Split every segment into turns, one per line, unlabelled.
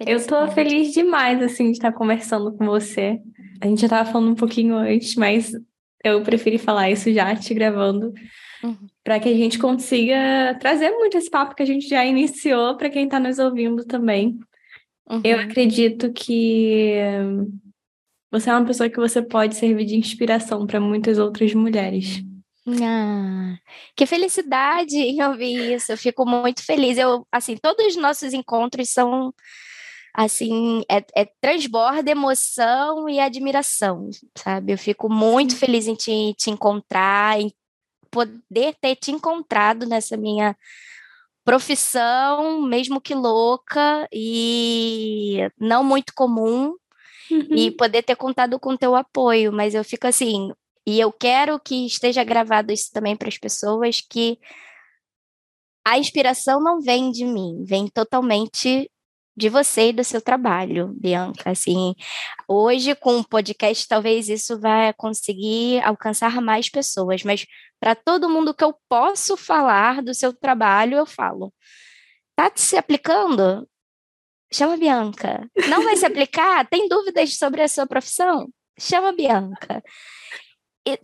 Eu tô feliz demais, assim, de estar conversando com você. A gente já tava falando um pouquinho antes, mas eu preferi falar isso já, te gravando, uhum. para que a gente consiga trazer muito esse papo que a gente já iniciou para quem está nos ouvindo também. Uhum. Eu acredito que você é uma pessoa que você pode servir de inspiração para muitas outras mulheres.
Ah, que felicidade em ouvir isso. Eu fico muito feliz. Eu, assim, todos os nossos encontros são assim, é, é transborda emoção e admiração, sabe? Eu fico muito feliz em te, te encontrar, em poder ter te encontrado nessa minha profissão, mesmo que louca e não muito comum, uhum. e poder ter contado com teu apoio, mas eu fico assim, e eu quero que esteja gravado isso também para as pessoas que a inspiração não vem de mim, vem totalmente de você e do seu trabalho, Bianca. Assim, hoje com o podcast talvez isso vai conseguir alcançar mais pessoas, mas para todo mundo que eu posso falar do seu trabalho, eu falo. Tá se aplicando? Chama a Bianca. Não vai se aplicar? Tem dúvidas sobre a sua profissão? Chama a Bianca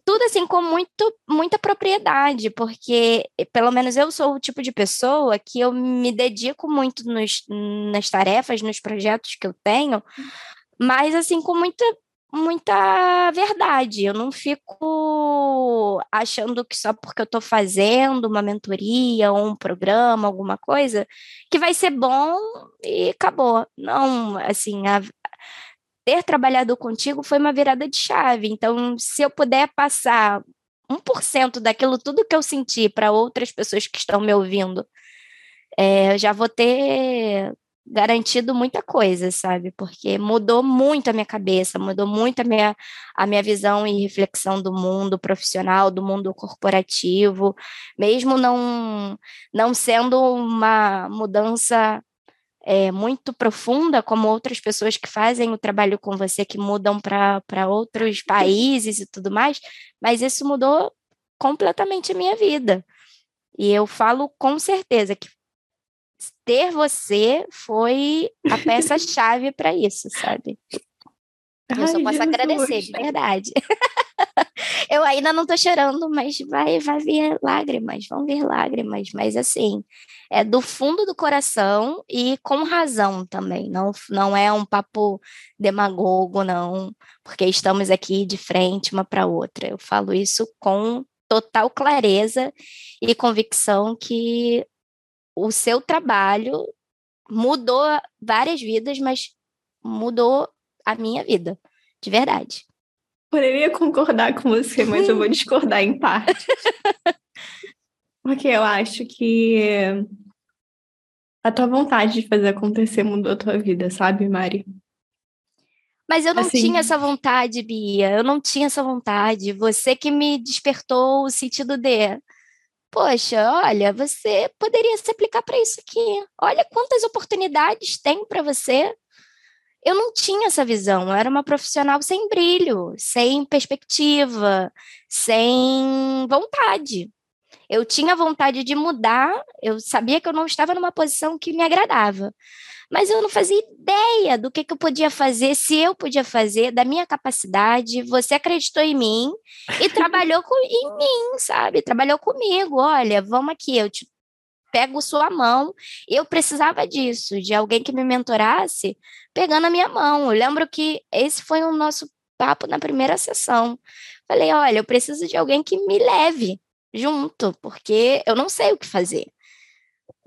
tudo assim com muito, muita propriedade, porque pelo menos eu sou o tipo de pessoa que eu me dedico muito nos, nas tarefas, nos projetos que eu tenho, mas assim com muita muita verdade. Eu não fico achando que só porque eu estou fazendo uma mentoria ou um programa, alguma coisa, que vai ser bom e acabou. Não, assim, a, ter trabalhado contigo foi uma virada de chave. Então, se eu puder passar 1% daquilo tudo que eu senti para outras pessoas que estão me ouvindo, é, eu já vou ter garantido muita coisa, sabe? Porque mudou muito a minha cabeça, mudou muito a minha, a minha visão e reflexão do mundo profissional, do mundo corporativo, mesmo não, não sendo uma mudança é, muito profunda, como outras pessoas que fazem o trabalho com você, que mudam para outros países e tudo mais, mas isso mudou completamente a minha vida. E eu falo com certeza que ter você foi a peça-chave para isso, sabe? Eu só posso agradecer, de verdade. eu ainda não tô chorando, mas vai, vai vir lágrimas, vão vir lágrimas, mas assim, é do fundo do coração e com razão também, não, não é um papo demagogo, não, porque estamos aqui de frente uma para outra. Eu falo isso com total clareza e convicção que o seu trabalho mudou várias vidas, mas mudou a minha vida, de verdade.
Poderia concordar com você, mas eu vou discordar em parte. Porque eu acho que a tua vontade de fazer acontecer mudou a tua vida, sabe, Mari?
Mas eu não assim... tinha essa vontade, Bia. Eu não tinha essa vontade. Você que me despertou o sentido de. Poxa, olha, você poderia se aplicar para isso aqui. Olha quantas oportunidades tem para você eu não tinha essa visão, eu era uma profissional sem brilho, sem perspectiva, sem vontade. Eu tinha vontade de mudar, eu sabia que eu não estava numa posição que me agradava, mas eu não fazia ideia do que, que eu podia fazer, se eu podia fazer, da minha capacidade. Você acreditou em mim e trabalhou com, em mim, sabe? Trabalhou comigo. Olha, vamos aqui, eu te pego sua mão. Eu precisava disso, de alguém que me mentorasse, pegando a minha mão. Eu lembro que esse foi o nosso papo na primeira sessão. Falei, olha, eu preciso de alguém que me leve junto, porque eu não sei o que fazer.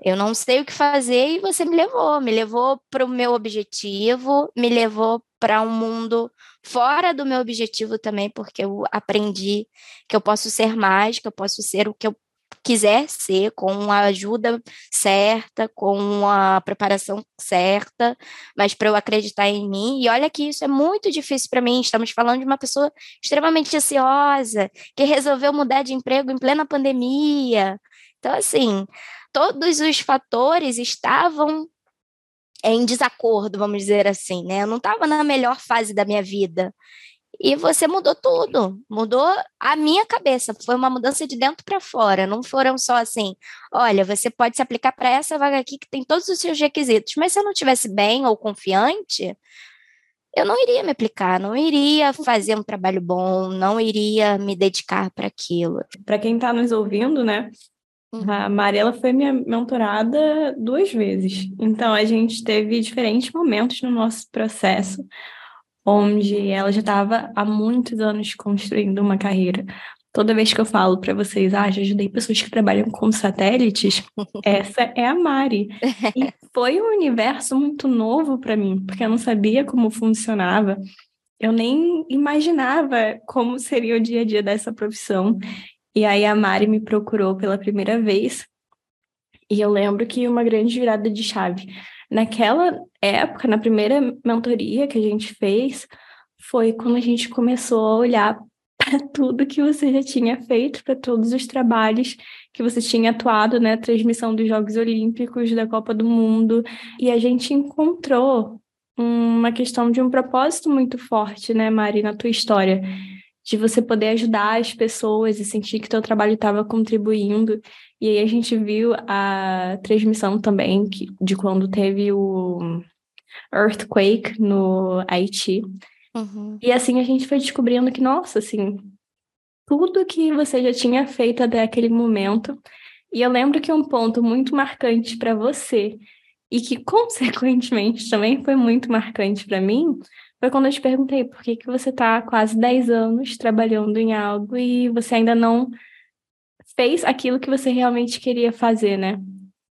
Eu não sei o que fazer e você me levou, me levou para o meu objetivo, me levou para um mundo fora do meu objetivo também, porque eu aprendi que eu posso ser mais, que eu posso ser o que eu quiser ser, com a ajuda certa, com a preparação certa, mas para eu acreditar em mim. E olha que isso é muito difícil para mim. Estamos falando de uma pessoa extremamente ansiosa, que resolveu mudar de emprego em plena pandemia. Então, assim, todos os fatores estavam em desacordo, vamos dizer assim, né? Eu não estava na melhor fase da minha vida. E você mudou tudo, mudou a minha cabeça, foi uma mudança de dentro para fora, não foram só assim, olha, você pode se aplicar para essa vaga aqui que tem todos os seus requisitos, mas se eu não tivesse bem ou confiante, eu não iria me aplicar, não iria fazer um trabalho bom, não iria me dedicar para aquilo.
Para quem está nos ouvindo, né? Uhum. A Mariela foi minha mentorada duas vezes. Então, a gente teve diferentes momentos no nosso processo, onde ela já estava há muitos anos construindo uma carreira. Toda vez que eu falo para vocês, ah, já ajudei pessoas que trabalham com satélites, essa é a Mari. E foi um universo muito novo para mim, porque eu não sabia como funcionava. Eu nem imaginava como seria o dia a dia dessa profissão. E aí a Mari me procurou pela primeira vez. E eu lembro que uma grande virada de chave Naquela época, na primeira mentoria que a gente fez, foi quando a gente começou a olhar para tudo que você já tinha feito, para todos os trabalhos que você tinha atuado, né? Transmissão dos Jogos Olímpicos, da Copa do Mundo, e a gente encontrou uma questão de um propósito muito forte, né, Mari, na tua história, de você poder ajudar as pessoas e sentir que teu trabalho estava contribuindo. E aí a gente viu a transmissão também de quando teve o earthquake no Haiti. Uhum. E assim a gente foi descobrindo que, nossa, assim, tudo que você já tinha feito até aquele momento. E eu lembro que um ponto muito marcante para você e que consequentemente também foi muito marcante para mim foi quando eu te perguntei por que que você está há quase 10 anos trabalhando em algo e você ainda não fez aquilo que você realmente queria fazer, né?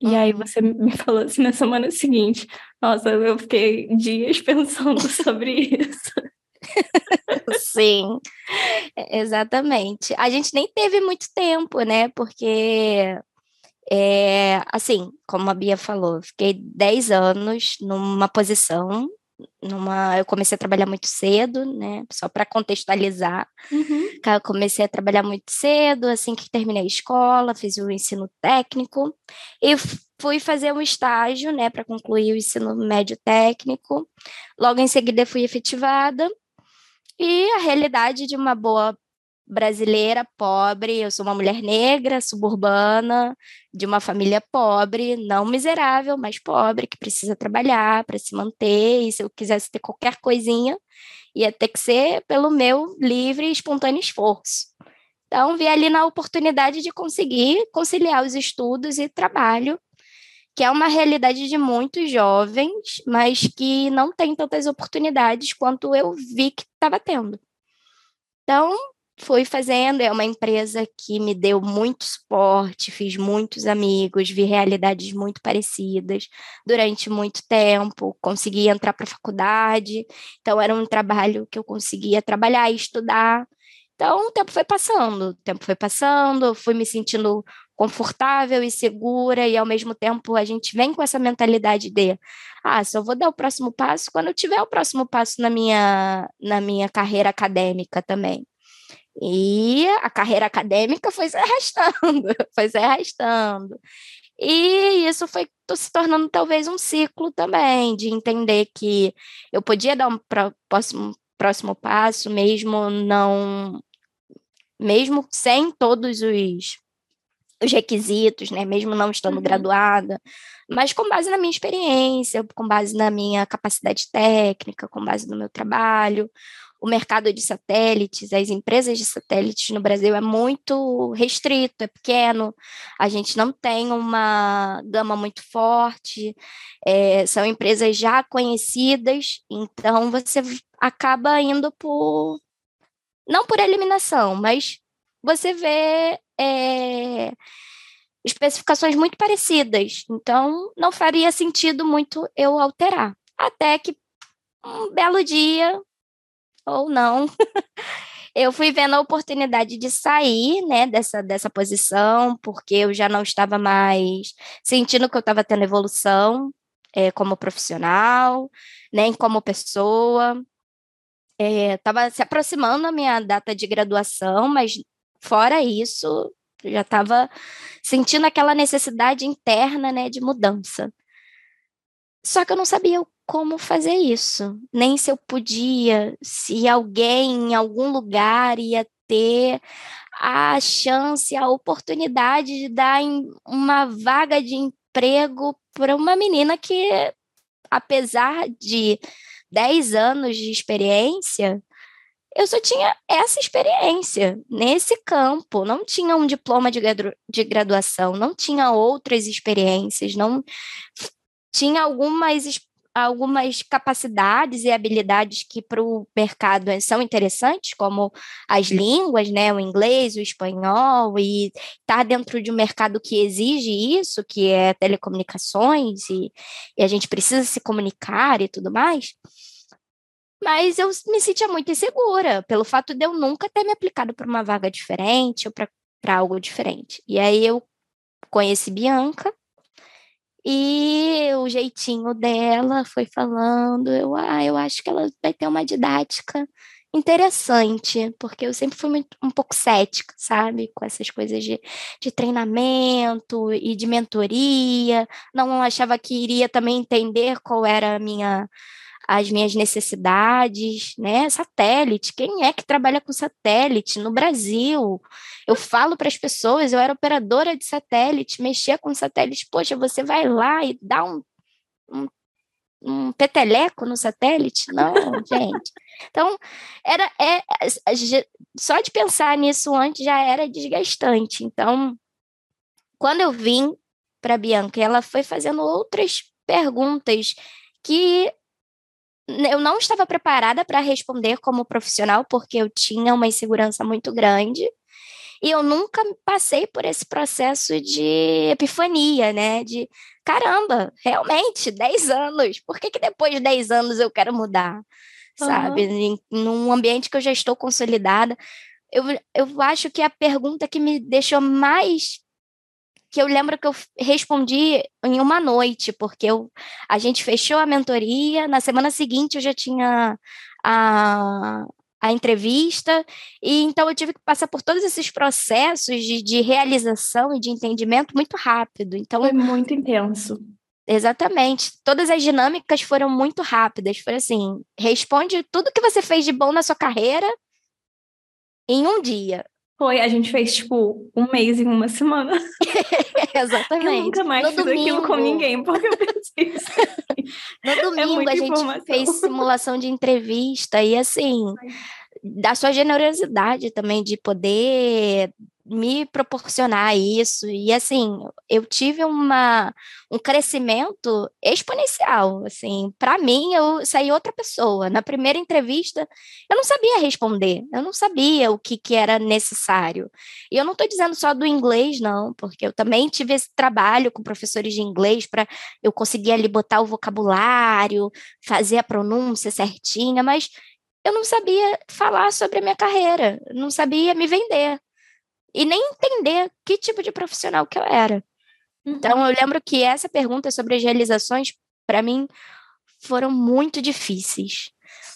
E uhum. aí você me falou assim na semana seguinte. Nossa, eu fiquei dias pensando sobre isso.
Sim, exatamente. A gente nem teve muito tempo, né? Porque, é, assim, como a Bia falou, fiquei 10 anos numa posição numa, eu comecei a trabalhar muito cedo, né? Só para contextualizar, uhum. eu comecei a trabalhar muito cedo, assim que terminei a escola, fiz o ensino técnico e fui fazer um estágio, né, para concluir o ensino médio técnico. Logo em seguida fui efetivada. E a realidade de uma boa brasileira pobre, eu sou uma mulher negra, suburbana, de uma família pobre, não miserável, mas pobre, que precisa trabalhar para se manter, e se eu quisesse ter qualquer coisinha, ia ter que ser pelo meu livre e espontâneo esforço. Então, vi ali na oportunidade de conseguir conciliar os estudos e trabalho, que é uma realidade de muitos jovens, mas que não tem tantas oportunidades quanto eu vi que estava tendo. Então, fui fazendo, é uma empresa que me deu muito suporte, fiz muitos amigos, vi realidades muito parecidas durante muito tempo, consegui entrar para a faculdade, então era um trabalho que eu conseguia trabalhar e estudar. Então o tempo foi passando, o tempo foi passando, fui me sentindo confortável e segura, e ao mesmo tempo a gente vem com essa mentalidade de ah, só vou dar o próximo passo quando eu tiver o próximo passo na minha, na minha carreira acadêmica também. E a carreira acadêmica foi se arrastando, foi se arrastando. E isso foi se tornando talvez um ciclo também, de entender que eu podia dar um próximo, próximo passo, mesmo não. Mesmo sem todos os, os requisitos, né? Mesmo não estando uhum. graduada, mas com base na minha experiência, com base na minha capacidade técnica, com base no meu trabalho, o mercado de satélites, as empresas de satélites no Brasil é muito restrito, é pequeno, a gente não tem uma gama muito forte, é, são empresas já conhecidas, então você acaba indo por. não por eliminação, mas você vê. É, especificações muito parecidas, então não faria sentido muito eu alterar. Até que um belo dia ou não. eu fui vendo a oportunidade de sair, né, dessa, dessa posição, porque eu já não estava mais sentindo que eu estava tendo evolução é, como profissional, nem como pessoa. Estava é, se aproximando a minha data de graduação, mas fora isso, já estava sentindo aquela necessidade interna, né, de mudança. Só que eu não sabia como fazer isso, nem se eu podia, se alguém em algum lugar ia ter a chance, a oportunidade de dar uma vaga de emprego para uma menina que, apesar de 10 anos de experiência, eu só tinha essa experiência nesse campo, não tinha um diploma de, de graduação, não tinha outras experiências, não tinha algumas algumas capacidades e habilidades que para o mercado são interessantes, como as línguas, né, o inglês, o espanhol, e estar tá dentro de um mercado que exige isso, que é telecomunicações, e, e a gente precisa se comunicar e tudo mais. Mas eu me sentia muito insegura pelo fato de eu nunca ter me aplicado para uma vaga diferente ou para algo diferente. E aí eu conheci Bianca, e o jeitinho dela foi falando, eu, ah, eu acho que ela vai ter uma didática interessante, porque eu sempre fui muito, um pouco cética, sabe, com essas coisas de, de treinamento e de mentoria, não achava que iria também entender qual era a minha as minhas necessidades, né? Satélite, quem é que trabalha com satélite no Brasil? Eu falo para as pessoas, eu era operadora de satélite, mexia com satélite, poxa, você vai lá e dá um, um, um peteleco no satélite? Não, gente. Então, era é, só de pensar nisso antes já era desgastante. Então, quando eu vim para Bianca, ela foi fazendo outras perguntas que eu não estava preparada para responder como profissional, porque eu tinha uma insegurança muito grande. E eu nunca passei por esse processo de epifania, né? De caramba, realmente, 10 anos. Por que, que depois de 10 anos eu quero mudar? Uhum. Sabe? Em, num ambiente que eu já estou consolidada. Eu, eu acho que a pergunta que me deixou mais que eu lembro que eu respondi em uma noite, porque eu, a gente fechou a mentoria, na semana seguinte eu já tinha a, a entrevista, e então eu tive que passar por todos esses processos de, de realização e de entendimento muito rápido. Então,
Foi muito intenso.
Exatamente. Todas as dinâmicas foram muito rápidas. Foi assim: responde tudo que você fez de bom na sua carreira em um dia.
Foi, a gente fez, tipo, um mês em uma semana.
Exatamente.
Eu nunca mais no fiz domingo. aquilo com ninguém, porque eu
no é domingo é a gente informação. fez simulação de entrevista e, assim, da sua generosidade também de poder me proporcionar isso. E assim, eu tive uma, um crescimento exponencial. Assim, para mim, eu saí outra pessoa. Na primeira entrevista, eu não sabia responder, eu não sabia o que, que era necessário. E eu não estou dizendo só do inglês, não, porque eu também tive esse trabalho com professores de inglês para eu conseguir ali botar o vocabulário, fazer a pronúncia certinha, mas eu não sabia falar sobre a minha carreira, não sabia me vender e nem entender que tipo de profissional que eu era. Uhum. Então, eu lembro que essa pergunta sobre as realizações, para mim, foram muito difíceis.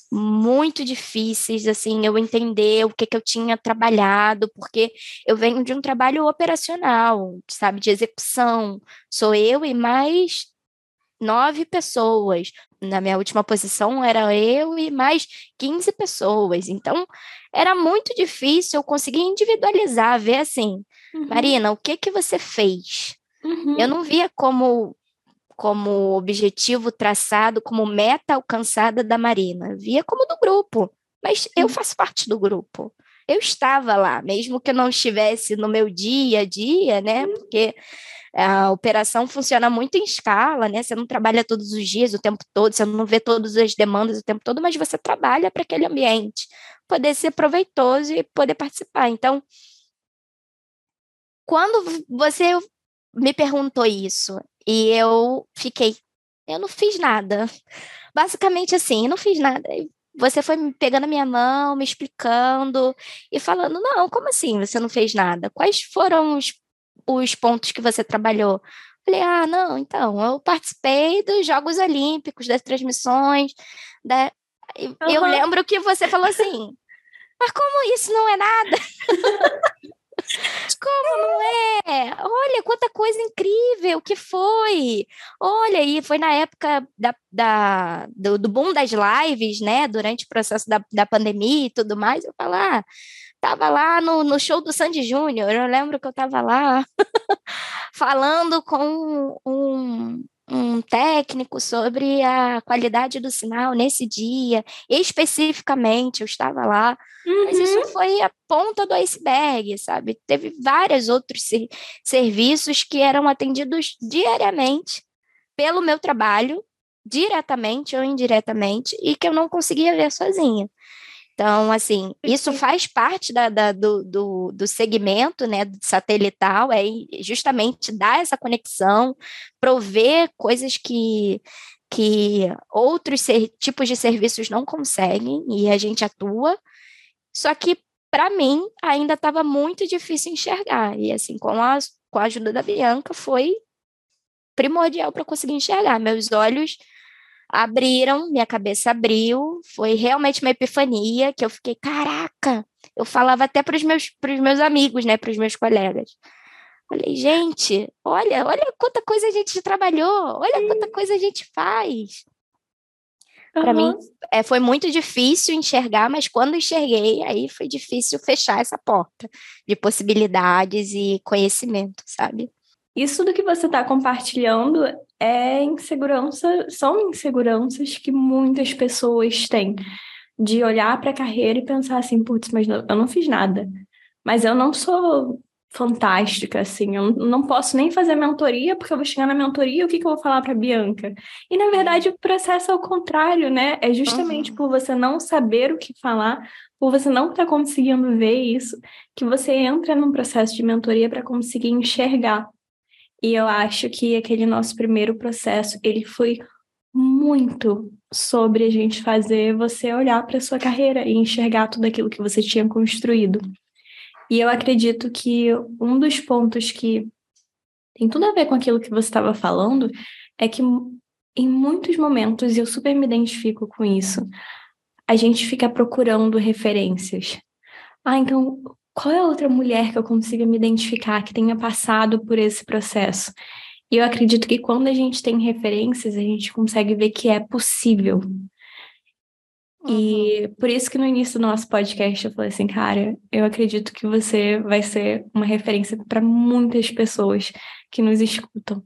Muito difíceis, assim, eu entender o que, que eu tinha trabalhado, porque eu venho de um trabalho operacional, sabe, de execução. Sou eu e mais nove pessoas. Na minha última posição era eu e mais 15 pessoas. Então, era muito difícil eu conseguir individualizar, ver assim, uhum. Marina, o que que você fez? Uhum. Eu não via como como objetivo traçado, como meta alcançada da Marina, via como do grupo. Mas eu faço parte do grupo. Eu estava lá, mesmo que eu não estivesse no meu dia a dia, né? Uhum. Porque a operação funciona muito em escala, né? Você não trabalha todos os dias, o tempo todo, você não vê todas as demandas o tempo todo, mas você trabalha para aquele ambiente poder ser proveitoso e poder participar. Então, quando você me perguntou isso e eu fiquei, eu não fiz nada. Basicamente assim, eu não fiz nada. Você foi me pegando a minha mão, me explicando e falando: não, como assim você não fez nada? Quais foram os os pontos que você trabalhou? Falei, ah, não, então, eu participei dos Jogos Olímpicos, das transmissões, da... Uhum. eu lembro que você falou assim, mas como isso não é nada? Como não é? Olha quanta coisa incrível que foi. Olha, e foi na época da, da, do, do boom das lives, né? Durante o processo da, da pandemia e tudo mais. Eu falo, ah, tava lá no, no show do Sandy Júnior. Eu lembro que eu tava lá falando com um, um técnico sobre a qualidade do sinal nesse dia, especificamente, eu estava lá, uhum. mas isso uhum. foi a ponta do iceberg, sabe? Teve vários outros ser serviços que eram atendidos diariamente pelo meu trabalho, diretamente ou indiretamente, e que eu não conseguia ver sozinha. Então, assim, isso faz parte da, da, do, do, do, segmento né, satelital, é justamente dar essa conexão, prover coisas que, que outros ser, tipos de serviços não conseguem e a gente atua. Só que, para mim, ainda estava muito difícil enxergar. E, assim, com a, com a ajuda da Bianca, foi primordial para conseguir enxergar. Meus olhos abriram, minha cabeça abriu, foi realmente uma epifania que eu fiquei, caraca, eu falava até para os meus, meus amigos, né, para os meus colegas. Falei, gente, olha, olha quanta coisa a gente trabalhou, olha quanta coisa a gente faz. Uhum. Para mim, é, foi muito difícil enxergar, mas quando enxerguei, aí foi difícil fechar essa porta de possibilidades e conhecimento, sabe?
Isso do que você está compartilhando é insegurança, são inseguranças que muitas pessoas têm de olhar para a carreira e pensar assim, putz, mas eu não fiz nada. Mas eu não sou fantástica, assim, eu não posso nem fazer mentoria, porque eu vou chegar na mentoria, o que, que eu vou falar para Bianca? E, na verdade, o processo é o contrário, né? É justamente uhum. por você não saber o que falar, por você não estar tá conseguindo ver isso, que você entra num processo de mentoria para conseguir enxergar e eu acho que aquele nosso primeiro processo, ele foi muito sobre a gente fazer você olhar para sua carreira e enxergar tudo aquilo que você tinha construído. E eu acredito que um dos pontos que tem tudo a ver com aquilo que você estava falando é que em muitos momentos, e eu super me identifico com isso, a gente fica procurando referências. Ah, então qual é a outra mulher que eu consiga me identificar que tenha passado por esse processo? E eu acredito que quando a gente tem referências, a gente consegue ver que é possível. Uhum. E por isso que no início do nosso podcast eu falei assim, cara, eu acredito que você vai ser uma referência para muitas pessoas que nos escutam.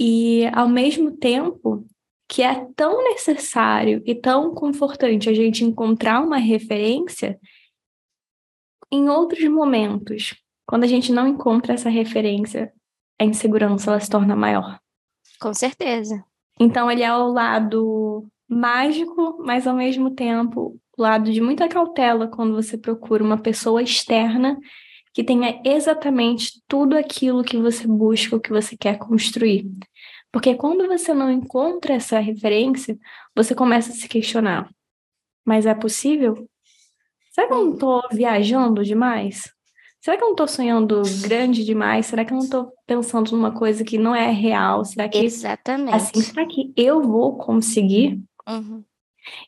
E ao mesmo tempo que é tão necessário e tão confortante a gente encontrar uma referência, em outros momentos, quando a gente não encontra essa referência, a insegurança ela se torna maior.
Com certeza.
Então ele é o lado mágico, mas ao mesmo tempo o lado de muita cautela quando você procura uma pessoa externa que tenha exatamente tudo aquilo que você busca, o que você quer construir. Porque quando você não encontra essa referência, você começa a se questionar: mas é possível? Será que eu não estou viajando demais? Será que eu não estou sonhando grande demais? Será que eu não estou pensando numa coisa que não é real? Será que
exatamente?
Assim, será que eu vou conseguir?
Uhum.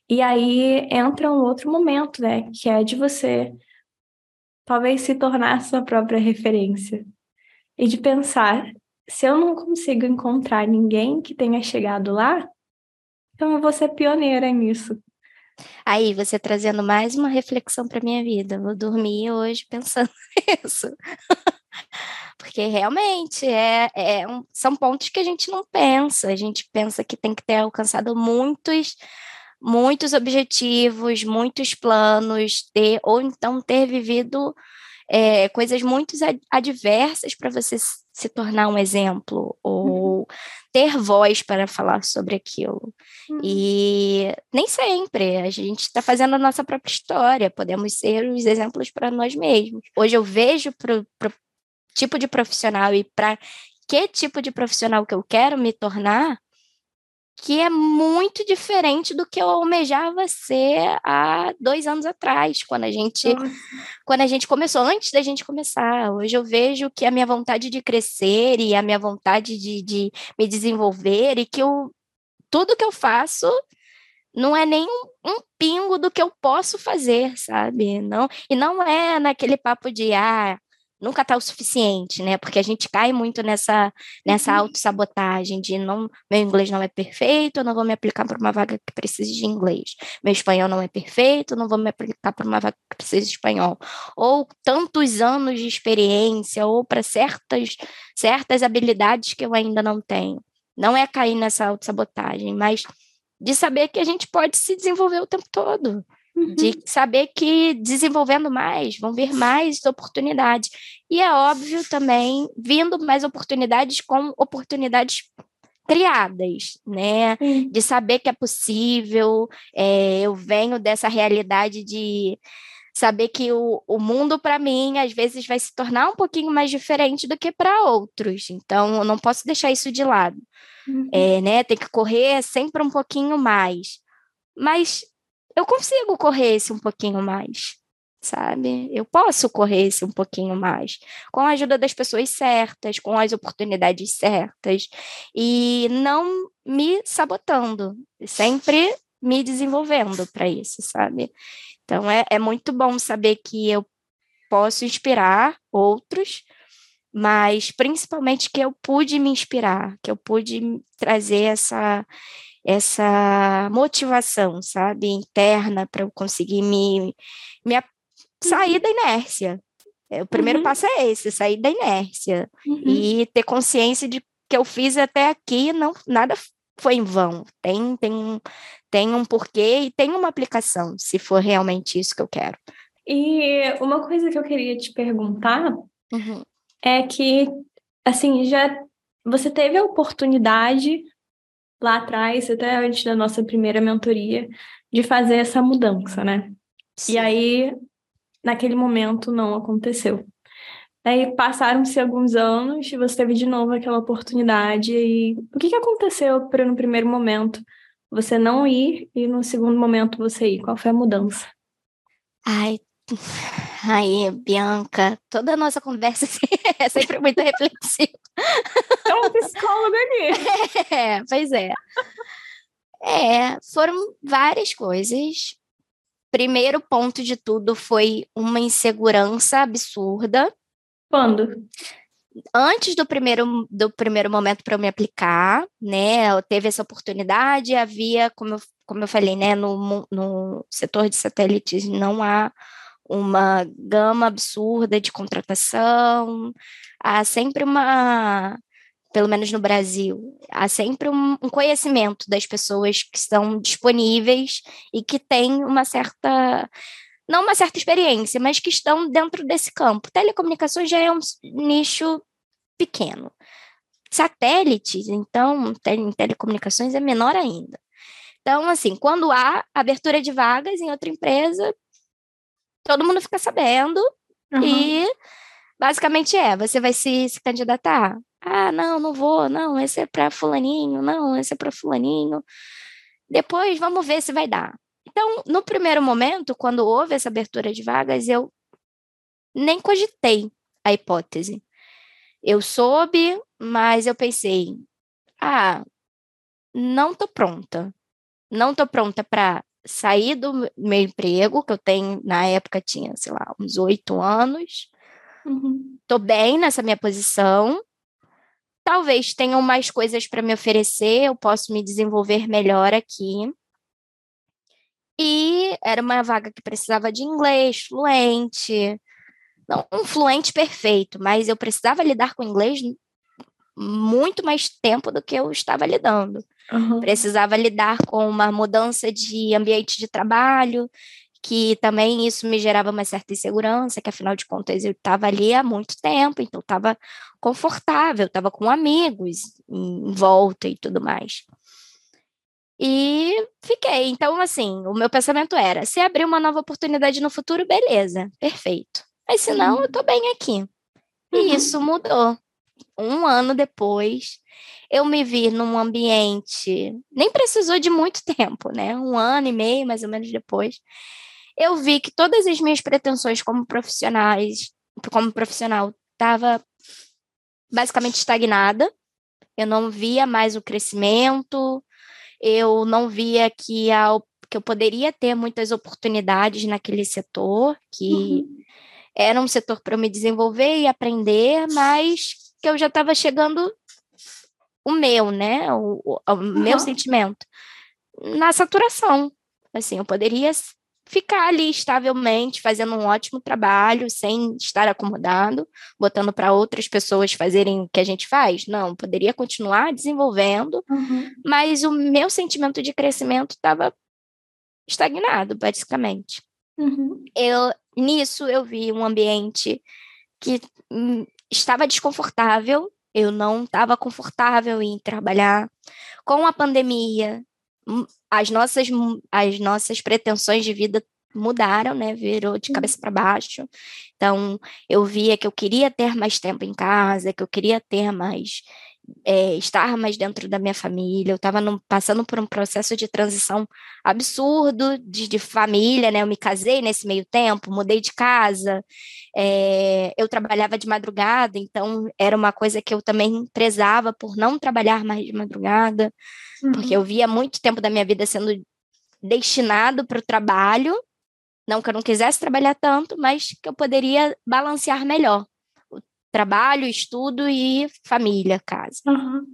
E aí entra um outro momento, né? Que é de você talvez se tornar sua própria referência e de pensar se eu não consigo encontrar ninguém que tenha chegado lá, então eu vou ser pioneira nisso.
Aí, você trazendo mais uma reflexão para minha vida. Vou dormir hoje pensando nisso. Porque realmente é, é um, são pontos que a gente não pensa. A gente pensa que tem que ter alcançado muitos, muitos objetivos, muitos planos, ter, ou então ter vivido é, coisas muito adversas para você se tornar um exemplo, ou uhum. Ter voz para falar sobre aquilo. Uhum. E nem sempre a gente está fazendo a nossa própria história, podemos ser os exemplos para nós mesmos. Hoje eu vejo para o tipo de profissional e para que tipo de profissional que eu quero me tornar, que é muito diferente do que eu almejava ser há dois anos atrás, quando a gente, quando a gente começou, antes da gente começar. Hoje eu vejo que a minha vontade de crescer e a minha vontade de, de me desenvolver e que eu, tudo que eu faço não é nem um, um, pingo do que eu posso fazer, sabe? Não, e não é naquele papo de ah, nunca está o suficiente, né? Porque a gente cai muito nessa, nessa uhum. autossabotagem de não, meu inglês não é perfeito, eu não vou me aplicar para uma vaga que precise de inglês. Meu espanhol não é perfeito, eu não vou me aplicar para uma vaga que precise de espanhol. Ou tantos anos de experiência, ou para certas, certas habilidades que eu ainda não tenho. Não é cair nessa autossabotagem, mas de saber que a gente pode se desenvolver o tempo todo. Uhum. De saber que desenvolvendo mais, vão vir mais oportunidades. E é óbvio também, vindo mais oportunidades com oportunidades criadas, né? Uhum. De saber que é possível. É, eu venho dessa realidade de saber que o, o mundo para mim às vezes vai se tornar um pouquinho mais diferente do que para outros. Então, eu não posso deixar isso de lado. Uhum. É, né? Tem que correr sempre um pouquinho mais. Mas eu consigo correr esse um pouquinho mais, sabe? Eu posso correr esse um pouquinho mais, com a ajuda das pessoas certas, com as oportunidades certas, e não me sabotando, sempre me desenvolvendo para isso, sabe? Então é, é muito bom saber que eu posso inspirar outros, mas principalmente que eu pude me inspirar, que eu pude trazer essa essa motivação, sabe, interna para eu conseguir me, me sair da inércia. É, o primeiro uhum. passo é esse, sair da inércia uhum. e ter consciência de que eu fiz até aqui, não nada foi em vão. Tem tem um, tem um porquê e tem uma aplicação, se for realmente isso que eu quero.
E uma coisa que eu queria te perguntar uhum. é que assim, já você teve a oportunidade lá atrás, até antes da nossa primeira mentoria, de fazer essa mudança, né? Sim. E aí, naquele momento, não aconteceu. Aí passaram-se alguns anos e você teve de novo aquela oportunidade. E o que, que aconteceu para no primeiro momento você não ir e no segundo momento você ir? Qual foi a mudança?
Ai, Aí, Bianca, toda a nossa conversa é sempre muito reflexiva.
É um psicólogo aqui.
É, pois é. É, foram várias coisas. Primeiro ponto de tudo foi uma insegurança absurda.
Quando?
Antes do primeiro, do primeiro momento para eu me aplicar, né? Eu teve essa oportunidade, havia, como eu, como eu falei, né? No, no setor de satélites não há uma gama absurda de contratação, há sempre uma, pelo menos no Brasil, há sempre um, um conhecimento das pessoas que estão disponíveis e que têm uma certa não uma certa experiência, mas que estão dentro desse campo. Telecomunicações já é um nicho pequeno. Satélites, então, em telecomunicações é menor ainda. Então, assim, quando há abertura de vagas em outra empresa, todo mundo fica sabendo uhum. e basicamente é, você vai se, se candidatar. Ah, não, não vou, não, esse é para fulaninho, não, esse é para fulaninho. Depois vamos ver se vai dar. Então, no primeiro momento, quando houve essa abertura de vagas, eu nem cogitei a hipótese. Eu soube, mas eu pensei, ah, não tô pronta. Não tô pronta para sair do meu emprego, que eu tenho, na época tinha, sei lá, uns oito anos. Uhum. Tô bem nessa minha posição. Talvez tenham mais coisas para me oferecer, eu posso me desenvolver melhor aqui. E era uma vaga que precisava de inglês fluente. Não um fluente perfeito, mas eu precisava lidar com inglês muito mais tempo do que eu estava lidando. Uhum. Precisava lidar com uma mudança de ambiente de trabalho, que também isso me gerava uma certa insegurança, que afinal de contas eu estava ali há muito tempo, então estava confortável, estava com amigos em volta e tudo mais. E fiquei. Então, assim, o meu pensamento era: se abrir uma nova oportunidade no futuro, beleza, perfeito. Mas se não, eu estou bem aqui. E uhum. isso mudou um ano depois, eu me vi num ambiente, nem precisou de muito tempo, né? Um ano e meio, mais ou menos depois, eu vi que todas as minhas pretensões como profissionais, como profissional, estava basicamente estagnada. Eu não via mais o crescimento, eu não via que, a, que eu poderia ter muitas oportunidades naquele setor, que uhum. era um setor para eu me desenvolver e aprender, mas que eu já estava chegando o meu, né? O, o, o uhum. meu sentimento na saturação. Assim, eu poderia ficar ali estavelmente, fazendo um ótimo trabalho, sem estar acomodado, botando para outras pessoas fazerem o que a gente faz? Não, poderia continuar desenvolvendo, uhum. mas o meu sentimento de crescimento estava estagnado, basicamente. Uhum. Eu, nisso, eu vi um ambiente que hum, estava desconfortável, eu não estava confortável em trabalhar. Com a pandemia, hum, as nossas, as nossas pretensões de vida mudaram, né? Virou de cabeça para baixo. Então, eu via que eu queria ter mais tempo em casa, que eu queria ter mais é, estar mais dentro da minha família. Eu estava passando por um processo de transição absurdo de, de, família, né? Eu me casei nesse meio tempo, mudei de casa, é, eu trabalhava de madrugada, então era uma coisa que eu também prezava por não trabalhar mais de madrugada uhum. porque eu via muito tempo da minha vida sendo destinado para o trabalho, não que eu não quisesse trabalhar tanto, mas que eu poderia balancear melhor trabalho, estudo e família, casa. Uhum.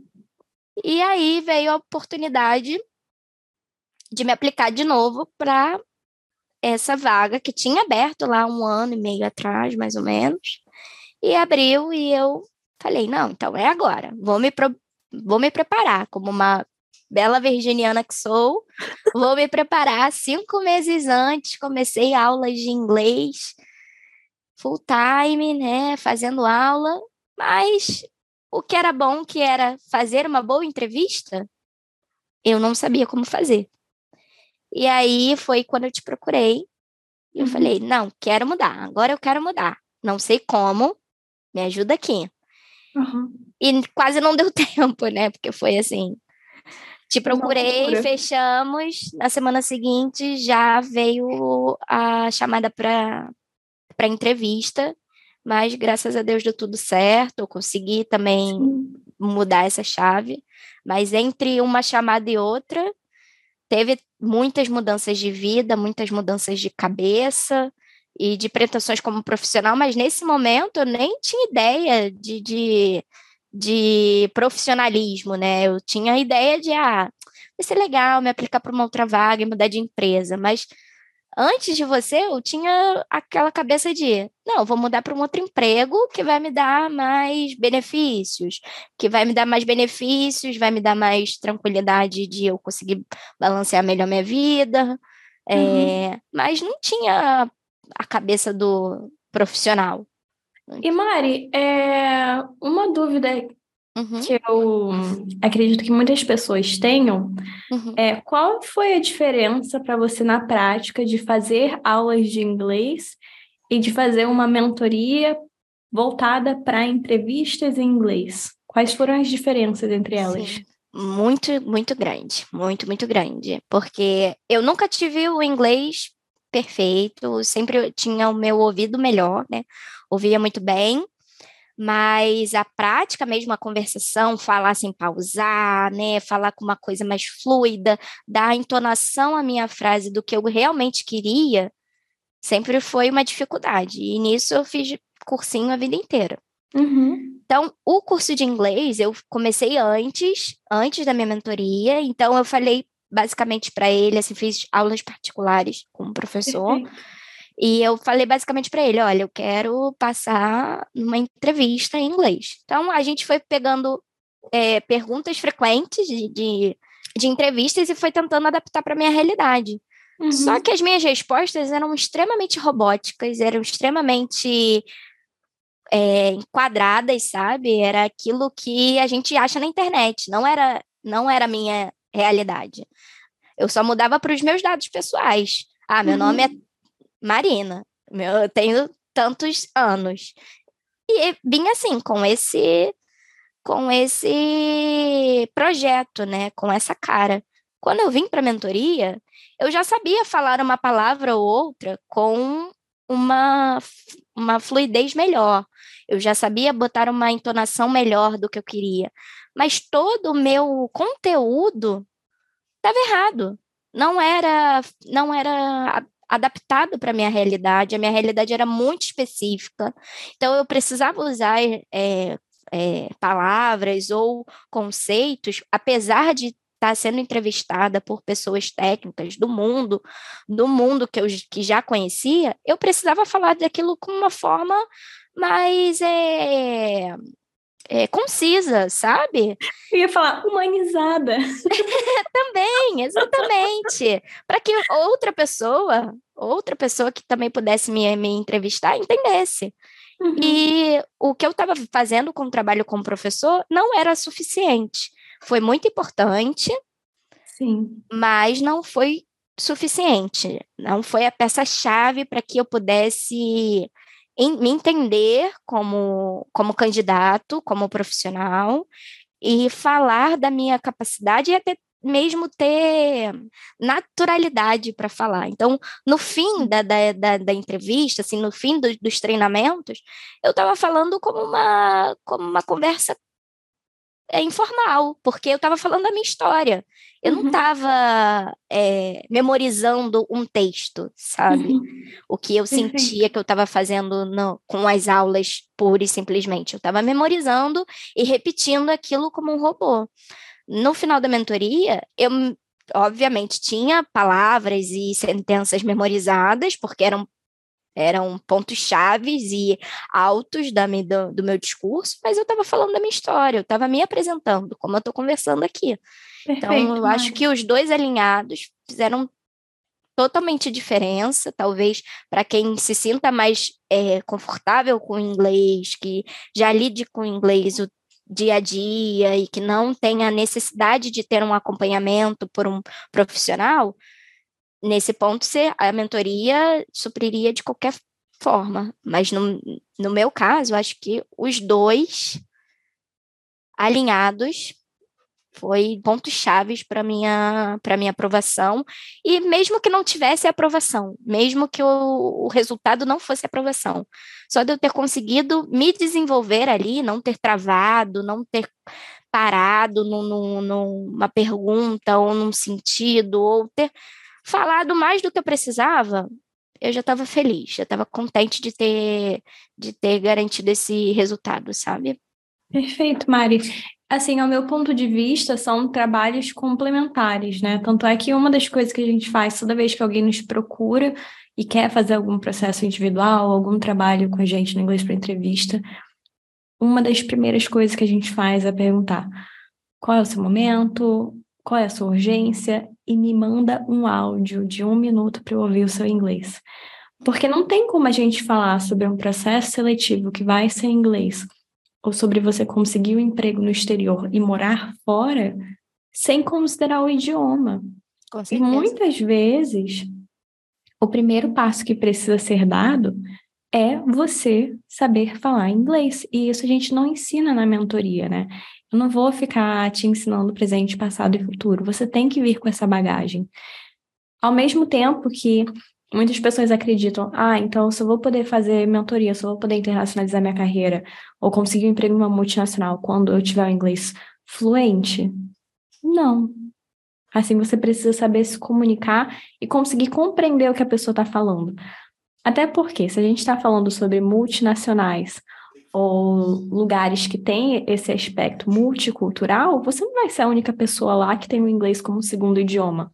E aí veio a oportunidade de me aplicar de novo para essa vaga que tinha aberto lá um ano e meio atrás, mais ou menos, e abriu e eu falei, não, então é agora, vou me, pro... vou me preparar como uma bela virginiana que sou, vou me preparar. Cinco meses antes, comecei aulas de inglês, full time, né, fazendo aula, mas o que era bom, que era fazer uma boa entrevista, eu não sabia como fazer. E aí foi quando eu te procurei, e eu uhum. falei, não, quero mudar, agora eu quero mudar. Não sei como, me ajuda aqui. Uhum. E quase não deu tempo, né? Porque foi assim, te procurei, fechamos. Na semana seguinte já veio a chamada para entrevista, mas graças a Deus deu tudo certo. Eu consegui também Sim. mudar essa chave. Mas entre uma chamada e outra, teve muitas mudanças de vida, muitas mudanças de cabeça e de pretensões como profissional, mas nesse momento eu nem tinha ideia de, de de profissionalismo, né? Eu tinha a ideia de, ah, vai ser legal me aplicar para uma outra vaga e mudar de empresa, mas antes de você, eu tinha aquela cabeça de, não, vou mudar para um outro emprego que vai me dar mais benefícios, que vai me dar mais benefícios, vai me dar mais tranquilidade de eu conseguir balancear melhor minha vida, uhum. é, mas não tinha a cabeça do profissional.
E Mari, é, uma dúvida uhum. que eu acredito que muitas pessoas tenham uhum. é qual foi a diferença para você na prática de fazer aulas de inglês e de fazer uma mentoria voltada para entrevistas em inglês? Quais foram as diferenças entre elas? Sim.
Muito, muito grande, muito, muito grande. Porque eu nunca tive o inglês perfeito, sempre tinha o meu ouvido melhor, né? Ouvia muito bem, mas a prática mesmo, a conversação, falar sem pausar, né? Falar com uma coisa mais fluida, dar entonação à minha frase do que eu realmente queria, sempre foi uma dificuldade. E nisso eu fiz cursinho a vida inteira. Uhum. Então, o curso de inglês eu comecei antes, antes da minha mentoria. Então, eu falei basicamente para ele, assim, fiz aulas particulares com o professor. E eu falei basicamente para ele: olha, eu quero passar uma entrevista em inglês. Então, a gente foi pegando é, perguntas frequentes de, de, de, entrevistas e foi tentando adaptar para minha realidade. Uhum. Só que as minhas respostas eram extremamente robóticas, eram extremamente é, enquadradas, sabe? Era aquilo que a gente acha na internet, não era, não era a minha realidade. Eu só mudava para os meus dados pessoais. Ah, meu uhum. nome é uhum. Marina. Eu tenho tantos anos. E vim assim, com esse com esse projeto, né, com essa cara. Quando eu vim para a mentoria, eu já sabia falar uma palavra ou outra com uma, uma fluidez melhor. Eu já sabia botar uma entonação melhor do que eu queria. Mas todo o meu conteúdo estava errado. Não era, não era adaptado para a minha realidade, a minha realidade era muito específica, então eu precisava usar é, é, palavras ou conceitos, apesar de estar sendo entrevistada por pessoas técnicas do mundo, do mundo que eu que já conhecia, eu precisava falar daquilo com uma forma mais é, é, concisa, sabe?
Eu ia falar humanizada.
também, exatamente. Para que outra pessoa, outra pessoa que também pudesse me, me entrevistar, entendesse. Uhum. E o que eu estava fazendo com o trabalho como professor não era suficiente. Foi muito importante,
Sim.
mas não foi suficiente. Não foi a peça-chave para que eu pudesse em, me entender como, como candidato, como profissional, e falar da minha capacidade e até mesmo ter naturalidade para falar. Então, no fim da, da, da, da entrevista, assim, no fim do, dos treinamentos, eu estava falando como uma, como uma conversa é, informal, porque eu estava falando da minha história. Eu uhum. não estava é, memorizando um texto, sabe? Uhum. O que eu sentia que eu estava fazendo no, com as aulas pura e simplesmente. Eu estava memorizando e repetindo aquilo como um robô. No final da mentoria, eu obviamente tinha palavras e sentenças memorizadas, porque eram eram pontos chaves e altos da, do, do meu discurso, mas eu estava falando da minha história, eu estava me apresentando, como eu estou conversando aqui. Perfeito, então, eu acho que os dois alinhados fizeram totalmente diferença, talvez para quem se sinta mais é, confortável com o inglês, que já lide com o inglês o dia a dia e que não tenha a necessidade de ter um acompanhamento por um profissional, nesse ponto, a mentoria supriria de qualquer forma. Mas no, no meu caso, acho que os dois alinhados foi pontos chaves para minha para minha aprovação e mesmo que não tivesse aprovação, mesmo que o, o, resultado não fosse aprovação, só de eu ter conseguido me desenvolver ali, não ter travado, não ter parado num, num, numa pergunta ou num sentido ou ter falado mais do que eu precisava, eu já estava feliz, já estava contente de ter, de ter garantido esse resultado, sabe?
Perfeito, Mari. Assim, ao meu ponto de vista, são trabalhos complementares, né? Tanto é que uma das coisas que a gente faz toda vez que alguém nos procura e quer fazer algum processo individual, algum trabalho com a gente no inglês para entrevista, uma das primeiras coisas que a gente faz é perguntar qual é o seu momento, qual é a sua urgência e me manda um áudio de um minuto para eu ouvir o seu inglês. Porque não tem como a gente falar sobre um processo seletivo que vai ser em inglês ou sobre você conseguir um emprego no exterior e morar fora sem considerar o idioma.
e
muitas vezes o primeiro passo que precisa ser dado é você saber falar inglês. E isso a gente não ensina na mentoria, né? Eu não vou ficar te ensinando presente, passado e futuro. Você tem que vir com essa bagagem. Ao mesmo tempo que muitas pessoas acreditam, ah, então se eu vou poder fazer mentoria, eu vou poder internacionalizar minha carreira ou conseguir um emprego em uma multinacional quando eu tiver o inglês fluente. Não. Assim, você precisa saber se comunicar e conseguir compreender o que a pessoa está falando. Até porque, se a gente está falando sobre multinacionais ou lugares que têm esse aspecto multicultural, você não vai ser a única pessoa lá que tem o inglês como segundo idioma.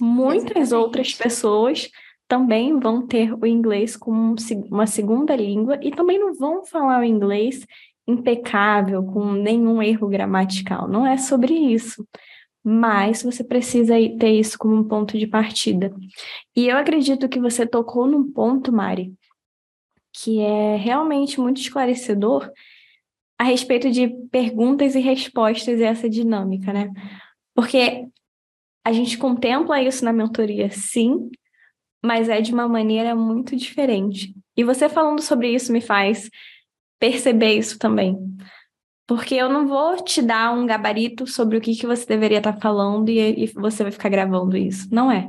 Muitas Exatamente. outras pessoas também vão ter o inglês como uma segunda língua e também não vão falar o inglês impecável, com nenhum erro gramatical. Não é sobre isso. Mas você precisa ter isso como um ponto de partida. E eu acredito que você tocou num ponto, Mari, que é realmente muito esclarecedor a respeito de perguntas e respostas e essa dinâmica, né? Porque a gente contempla isso na mentoria, sim, mas é de uma maneira muito diferente. E você falando sobre isso me faz perceber isso também. Porque eu não vou te dar um gabarito sobre o que, que você deveria estar falando e, e você vai ficar gravando isso. Não é.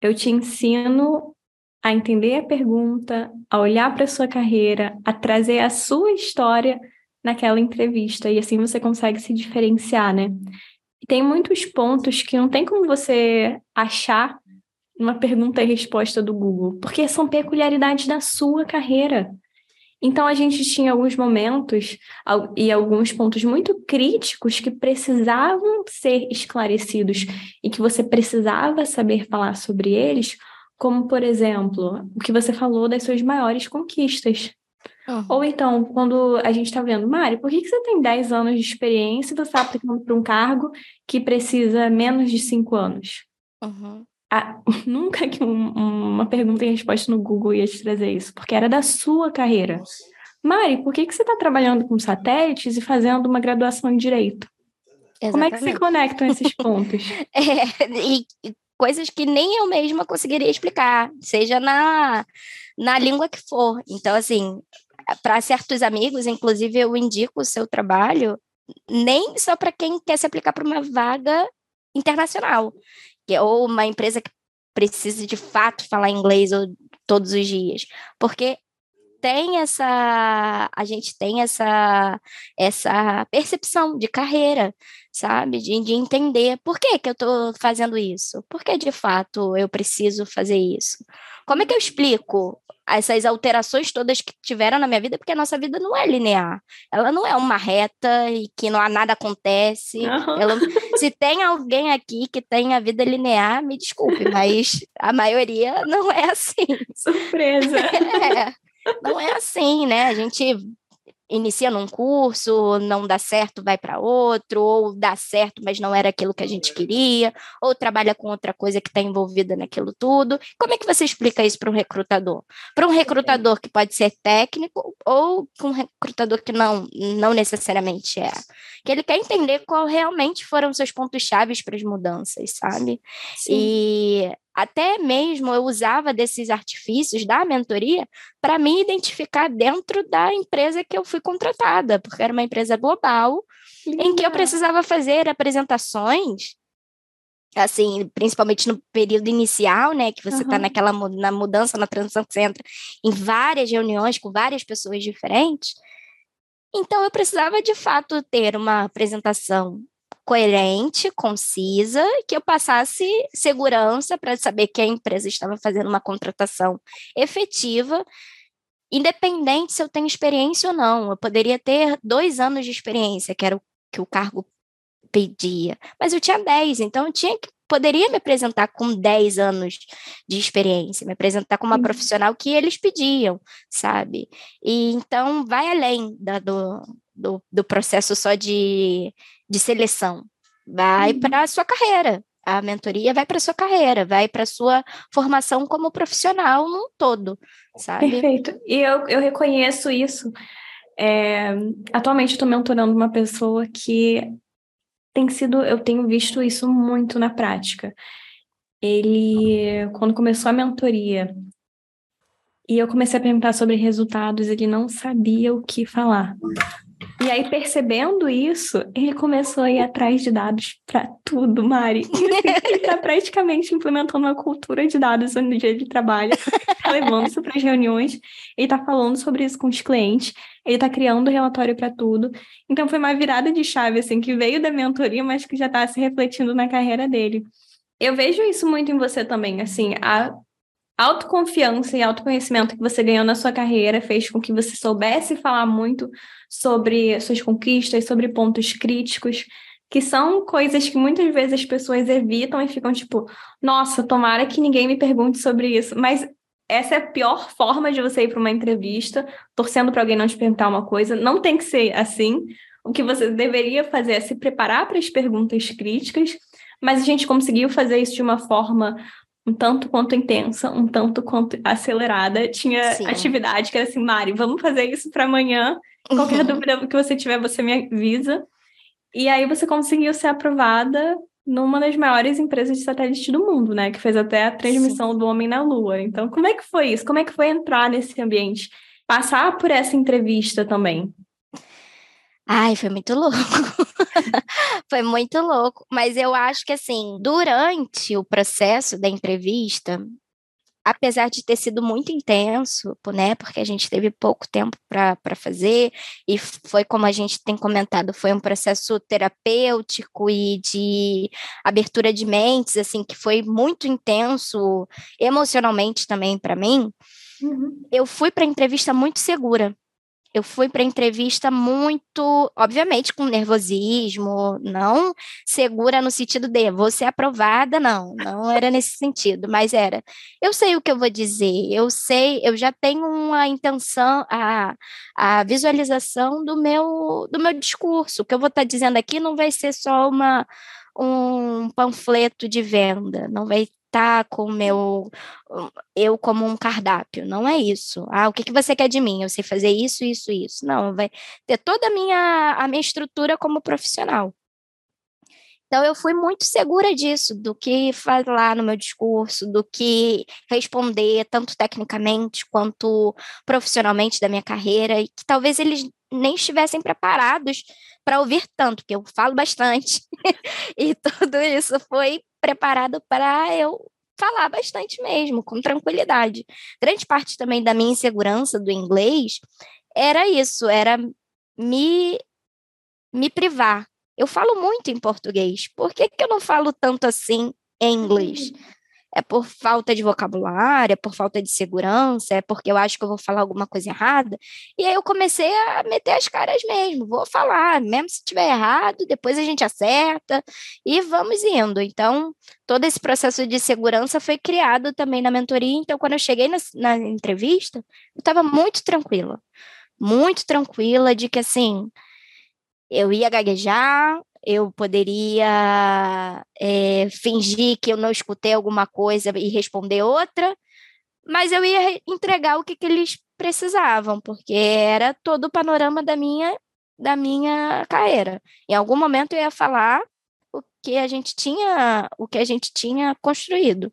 Eu te ensino a entender a pergunta, a olhar para a sua carreira, a trazer a sua história naquela entrevista. E assim você consegue se diferenciar, né? tem muitos pontos que não tem como você achar uma pergunta e resposta do Google, porque são peculiaridades da sua carreira. Então a gente tinha alguns momentos e alguns pontos muito críticos que precisavam ser esclarecidos e que você precisava saber falar sobre eles, como por exemplo, o que você falou das suas maiores conquistas. Uhum. Ou então, quando a gente está vendo, Mari, por que, que você tem 10 anos de experiência e você está aplicando para um cargo que precisa menos de 5 anos? Uhum. Ah, nunca que um, uma pergunta e resposta no Google ia te trazer isso, porque era da sua carreira. Mari, por que, que você está trabalhando com satélites e fazendo uma graduação em Direito? Exatamente. Como é que se conectam esses pontos?
é, e coisas que nem eu mesma conseguiria explicar, seja na, na língua que for. Então, assim, para certos amigos, inclusive, eu indico o seu trabalho nem só para quem quer se aplicar para uma vaga internacional, que ou uma empresa que precisa de fato falar inglês ou, todos os dias, porque tem essa a gente tem essa essa percepção de carreira sabe de, de entender por que que eu estou fazendo isso por que de fato eu preciso fazer isso como é que eu explico essas alterações todas que tiveram na minha vida, porque a nossa vida não é linear. Ela não é uma reta e que não há nada acontece. Ela, se tem alguém aqui que tem a vida linear, me desculpe, mas a maioria não é assim.
Surpresa.
É assim, né? A gente inicia num curso, não dá certo, vai para outro, ou dá certo, mas não era aquilo que a gente queria, ou trabalha com outra coisa que está envolvida naquilo tudo. Como é que você explica isso para um recrutador? Para um recrutador que pode ser técnico ou para um recrutador que não, não necessariamente é. Que ele quer entender qual realmente foram os seus pontos chaves para as mudanças, sabe? Sim. E até mesmo eu usava desses artifícios da mentoria para me identificar dentro da empresa que eu fui contratada, porque era uma empresa global em que eu precisava fazer apresentações assim, principalmente no período inicial, né, que você está uhum. naquela na mudança, na transição que você entra em várias reuniões com várias pessoas diferentes. Então eu precisava de fato ter uma apresentação coerente, concisa, que eu passasse segurança para saber que a empresa estava fazendo uma contratação efetiva, independente se eu tenho experiência ou não. Eu poderia ter dois anos de experiência, que era o que o cargo pedia, mas eu tinha dez, então eu tinha que poderia me apresentar com 10 anos de experiência, me apresentar como uma uhum. profissional que eles pediam, sabe? E então vai além da, do, do, do processo só de, de seleção. Vai uhum. para a sua carreira. A mentoria vai para a sua carreira, vai para a sua formação como profissional no todo, sabe?
Perfeito. E eu, eu reconheço isso. É, atualmente estou mentorando uma pessoa que tem sido, eu tenho visto isso muito na prática. Ele, quando começou a mentoria, e eu comecei a perguntar sobre resultados, ele não sabia o que falar. E aí, percebendo isso, ele começou a ir atrás de dados para tudo, Mari. ele está praticamente implementando uma cultura de dados no dia de trabalho, tá levando isso para as reuniões, ele está falando sobre isso com os clientes, ele está criando relatório para tudo. Então, foi uma virada de chave, assim, que veio da mentoria, mas que já está se refletindo na carreira dele. Eu vejo isso muito em você também, assim, a autoconfiança e autoconhecimento que você ganhou na sua carreira fez com que você soubesse falar muito sobre suas conquistas, sobre pontos críticos, que são coisas que muitas vezes as pessoas evitam e ficam tipo, nossa, tomara que ninguém me pergunte sobre isso. Mas essa é a pior forma de você ir para uma entrevista, torcendo para alguém não te perguntar uma coisa. Não tem que ser assim. O que você deveria fazer é se preparar para as perguntas críticas, mas a gente conseguiu fazer isso de uma forma um tanto quanto intensa, um tanto quanto acelerada. Tinha Sim. atividade que era assim, Mari, vamos fazer isso para amanhã. Qualquer uhum. dúvida que você tiver, você me avisa. E aí você conseguiu ser aprovada numa das maiores empresas de satélite do mundo, né? Que fez até a transmissão Sim. do Homem na Lua. Então, como é que foi isso? Como é que foi entrar nesse ambiente? Passar por essa entrevista também?
Ai, foi muito louco. foi muito louco. Mas eu acho que, assim, durante o processo da entrevista, apesar de ter sido muito intenso, né, porque a gente teve pouco tempo para fazer, e foi como a gente tem comentado, foi um processo terapêutico e de abertura de mentes, assim, que foi muito intenso emocionalmente também para mim. Uhum. Eu fui para a entrevista muito segura, eu fui para a entrevista muito, obviamente, com nervosismo, não segura no sentido de vou ser aprovada, não, não era nesse sentido, mas era, eu sei o que eu vou dizer, eu sei, eu já tenho uma intenção, a, a visualização do meu, do meu discurso, o que eu vou estar tá dizendo aqui não vai ser só uma, um panfleto de venda, não vai tá com o meu eu como um cardápio, não é isso. Ah, o que, que você quer de mim? Eu sei fazer isso, isso, isso. Não, vai ter toda a minha a minha estrutura como profissional. Então eu fui muito segura disso, do que falar no meu discurso, do que responder tanto tecnicamente quanto profissionalmente da minha carreira, e que talvez eles nem estivessem preparados para ouvir tanto, porque eu falo bastante. e tudo isso foi preparado para eu falar bastante mesmo, com tranquilidade. Grande parte também da minha insegurança do inglês era isso, era me me privar. Eu falo muito em português. Por que, que eu não falo tanto assim em inglês? É por falta de vocabulário, é por falta de segurança, é porque eu acho que eu vou falar alguma coisa errada. E aí eu comecei a meter as caras mesmo, vou falar, mesmo se tiver errado, depois a gente acerta e vamos indo. Então, todo esse processo de segurança foi criado também na mentoria. Então, quando eu cheguei na, na entrevista, eu estava muito tranquila, muito tranquila de que assim. Eu ia gaguejar, eu poderia é, fingir que eu não escutei alguma coisa e responder outra, mas eu ia entregar o que, que eles precisavam, porque era todo o panorama da minha da minha carreira. Em algum momento eu ia falar o que a gente tinha, o que a gente tinha construído.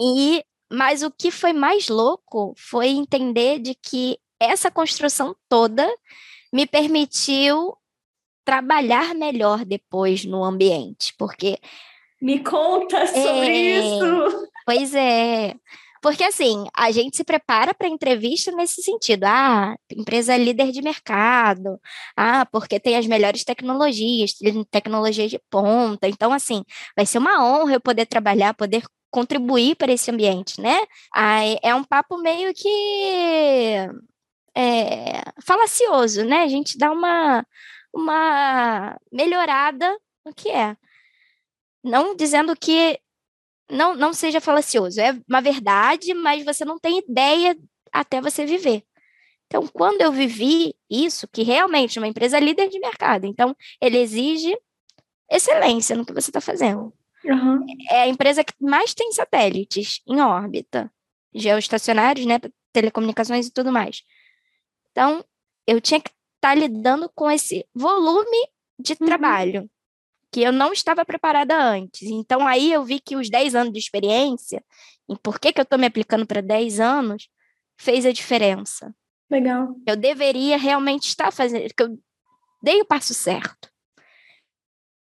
E mas o que foi mais louco foi entender de que essa construção toda me permitiu trabalhar melhor depois no ambiente, porque
me conta sobre é, isso.
Pois é. Porque assim, a gente se prepara para a entrevista nesse sentido. Ah, empresa líder de mercado. Ah, porque tem as melhores tecnologias, tecnologia de ponta. Então, assim, vai ser uma honra eu poder trabalhar, poder contribuir para esse ambiente, né? É um papo meio que é, falacioso, né? A gente dá uma uma melhorada no que é. Não dizendo que não, não seja falacioso, é uma verdade, mas você não tem ideia até você viver. Então, quando eu vivi isso, que realmente é uma empresa líder de mercado, então ele exige excelência no que você está fazendo. Uhum. É a empresa que mais tem satélites em órbita, geoestacionários, né, telecomunicações e tudo mais. Então, eu tinha que está lidando com esse volume de uhum. trabalho que eu não estava preparada antes. Então, aí eu vi que os 10 anos de experiência, e por que, que eu estou me aplicando para 10 anos, fez a diferença.
Legal.
Eu deveria realmente estar fazendo, que eu dei o passo certo.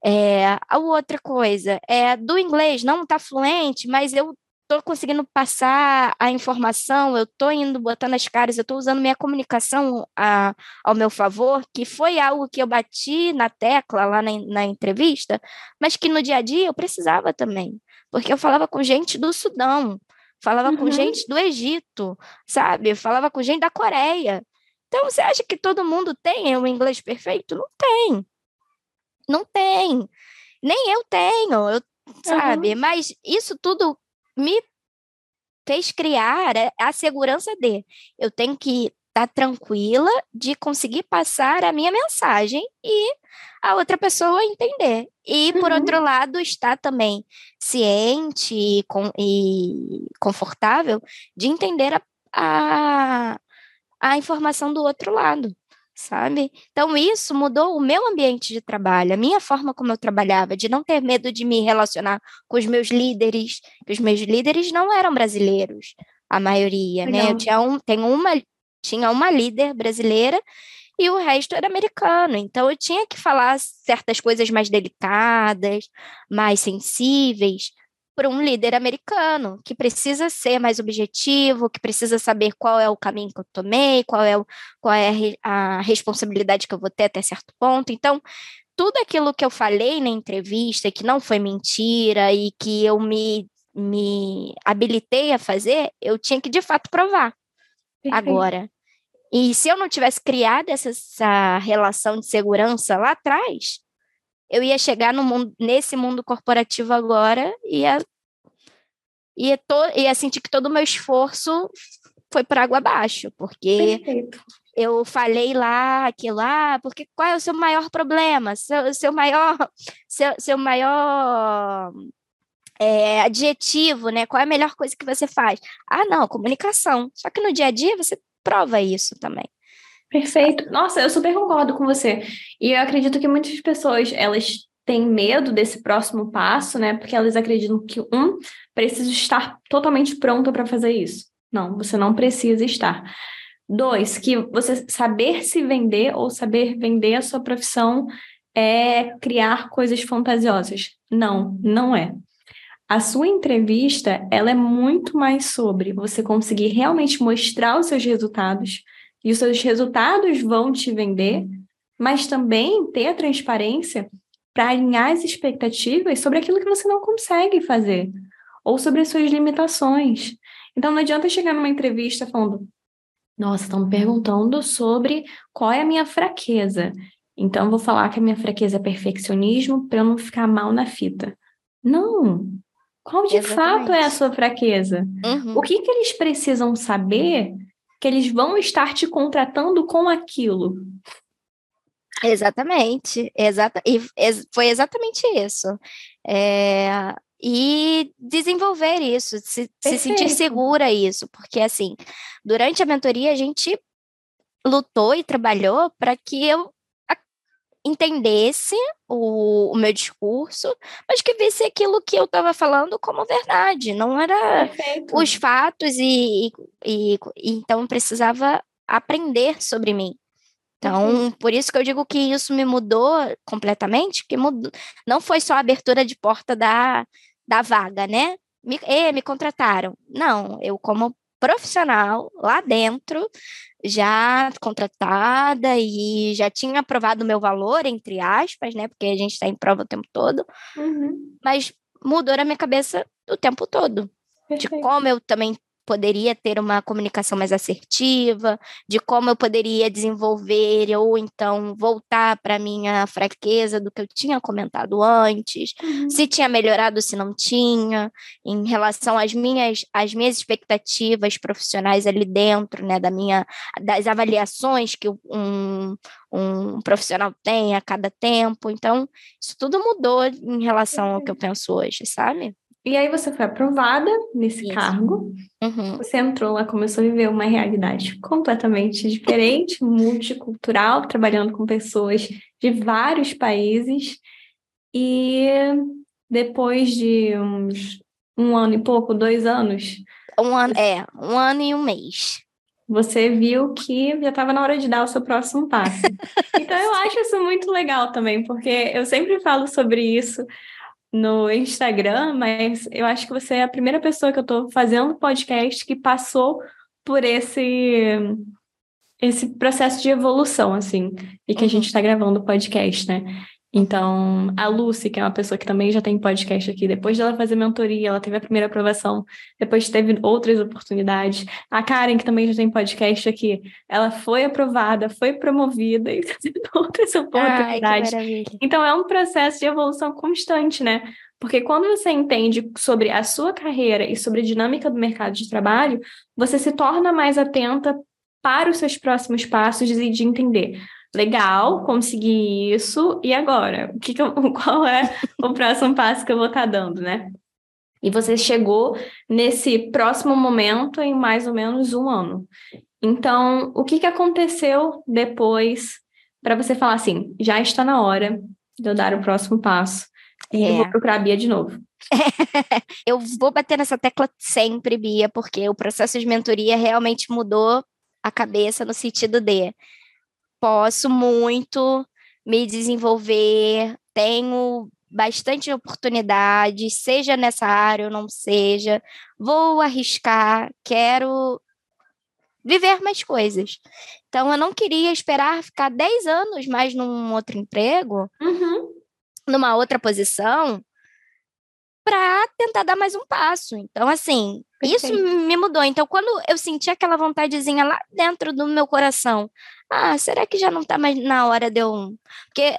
É, a outra coisa é do inglês, não está fluente, mas eu estou conseguindo passar a informação, eu estou indo botando as caras, eu estou usando minha comunicação a, ao meu favor, que foi algo que eu bati na tecla lá na, na entrevista, mas que no dia a dia eu precisava também, porque eu falava com gente do Sudão, falava uhum. com gente do Egito, sabe? falava com gente da Coreia. Então, você acha que todo mundo tem o inglês perfeito? Não tem. Não tem. Nem eu tenho, eu, sabe? Uhum. Mas isso tudo me fez criar a segurança de eu tenho que estar tá tranquila de conseguir passar a minha mensagem e a outra pessoa entender. E, por uhum. outro lado, estar também ciente e, com, e confortável de entender a, a, a informação do outro lado sabe? Então, isso mudou o meu ambiente de trabalho, a minha forma como eu trabalhava, de não ter medo de me relacionar com os meus líderes, que os meus líderes não eram brasileiros, a maioria, Legal. né? Eu tinha, um, tenho uma, tinha uma líder brasileira e o resto era americano. Então, eu tinha que falar certas coisas mais delicadas, mais sensíveis, para um líder americano, que precisa ser mais objetivo, que precisa saber qual é o caminho que eu tomei, qual é, o, qual é a, a responsabilidade que eu vou ter até certo ponto. Então, tudo aquilo que eu falei na entrevista, que não foi mentira e que eu me, me habilitei a fazer, eu tinha que de fato provar Perfeito. agora. E se eu não tivesse criado essa, essa relação de segurança lá atrás, eu ia chegar no mundo, nesse mundo corporativo agora e ia, ia, to, ia sentir que todo o meu esforço foi por água abaixo, porque Perfeito. eu falei lá aquilo lá, ah, porque qual é o seu maior problema? Seu, seu maior, seu, seu maior é, adjetivo, né? Qual é a melhor coisa que você faz? Ah, não, comunicação. Só que no dia a dia você prova isso também.
Perfeito. Nossa, eu super concordo com você. E eu acredito que muitas pessoas, elas têm medo desse próximo passo, né? Porque elas acreditam que, um, precisa estar totalmente pronto para fazer isso. Não, você não precisa estar. Dois, que você saber se vender ou saber vender a sua profissão é criar coisas fantasiosas. Não, não é. A sua entrevista, ela é muito mais sobre você conseguir realmente mostrar os seus resultados, e os seus resultados vão te vender, mas também ter a transparência para alinhar as expectativas sobre aquilo que você não consegue fazer ou sobre as suas limitações. Então não adianta chegar numa entrevista falando: "Nossa, estão me perguntando sobre qual é a minha fraqueza". Então vou falar que a minha fraqueza é perfeccionismo para eu não ficar mal na fita. Não. Qual de Exatamente. fato é a sua fraqueza? Uhum. O que, que eles precisam saber que eles vão estar te contratando com aquilo.
Exatamente, exata, e foi exatamente isso. É, e desenvolver isso, se, se, sentir segura isso, porque assim, durante a mentoria a gente lutou e trabalhou para que eu entendesse o, o, meu discurso, mas que visse aquilo que eu estava falando como verdade, não era Perfeito. os fatos e, e, e, então precisava aprender sobre mim. Então, uhum. por isso que eu digo que isso me mudou completamente, que mudou, não foi só a abertura de porta da, da vaga, né? Me, e, me contrataram. Não, eu como profissional lá dentro, já contratada e já tinha aprovado o meu valor, entre aspas, né? Porque a gente está em prova o tempo todo. Uhum. Mas mudou na minha cabeça o tempo todo. Perfeito. De como eu também poderia ter uma comunicação mais assertiva, de como eu poderia desenvolver ou então voltar para minha fraqueza do que eu tinha comentado antes, uhum. se tinha melhorado, se não tinha, em relação às minhas às minhas expectativas profissionais ali dentro, né, da minha das avaliações que um, um profissional tem a cada tempo. Então, isso tudo mudou em relação ao que eu penso hoje, sabe?
E aí você foi aprovada nesse Isso. cargo. Uhum. Você entrou lá, começou a viver uma realidade completamente diferente, multicultural, trabalhando com pessoas de vários países. E depois de uns um ano e pouco, dois anos.
Um ano, é, um ano e um mês.
Você viu que já estava na hora de dar o seu próximo passo. então eu acho isso muito legal também, porque eu sempre falo sobre isso no Instagram, mas eu acho que você é a primeira pessoa que eu estou fazendo podcast que passou por esse esse processo de evolução, assim, e que uhum. a gente está gravando podcast, né? Então, a Lucy, que é uma pessoa que também já tem podcast aqui, depois dela fazer mentoria, ela teve a primeira aprovação, depois teve outras oportunidades. A Karen, que também já tem podcast aqui, ela foi aprovada, foi promovida e teve outras oportunidades. Ai, então, é um processo de evolução constante, né? Porque quando você entende sobre a sua carreira e sobre a dinâmica do mercado de trabalho, você se torna mais atenta para os seus próximos passos e de entender legal, consegui isso, e agora? O que, que eu, qual é o próximo passo que eu vou estar tá dando, né? E você chegou nesse próximo momento em mais ou menos um ano. Então, o que, que aconteceu depois para você falar assim, já está na hora de eu dar o próximo passo e é. eu vou procurar a Bia de novo?
eu vou bater nessa tecla sempre, Bia, porque o processo de mentoria realmente mudou a cabeça no sentido de posso muito me desenvolver, tenho bastante oportunidades, seja nessa área ou não seja. Vou arriscar, quero viver mais coisas. Então, eu não queria esperar ficar 10 anos mais num outro emprego,
uhum.
numa outra posição, para tentar dar mais um passo. Então, assim, Perfeito. isso me mudou. Então, quando eu senti aquela vontadezinha lá dentro do meu coração, ah, será que já não está mais na hora de eu. Porque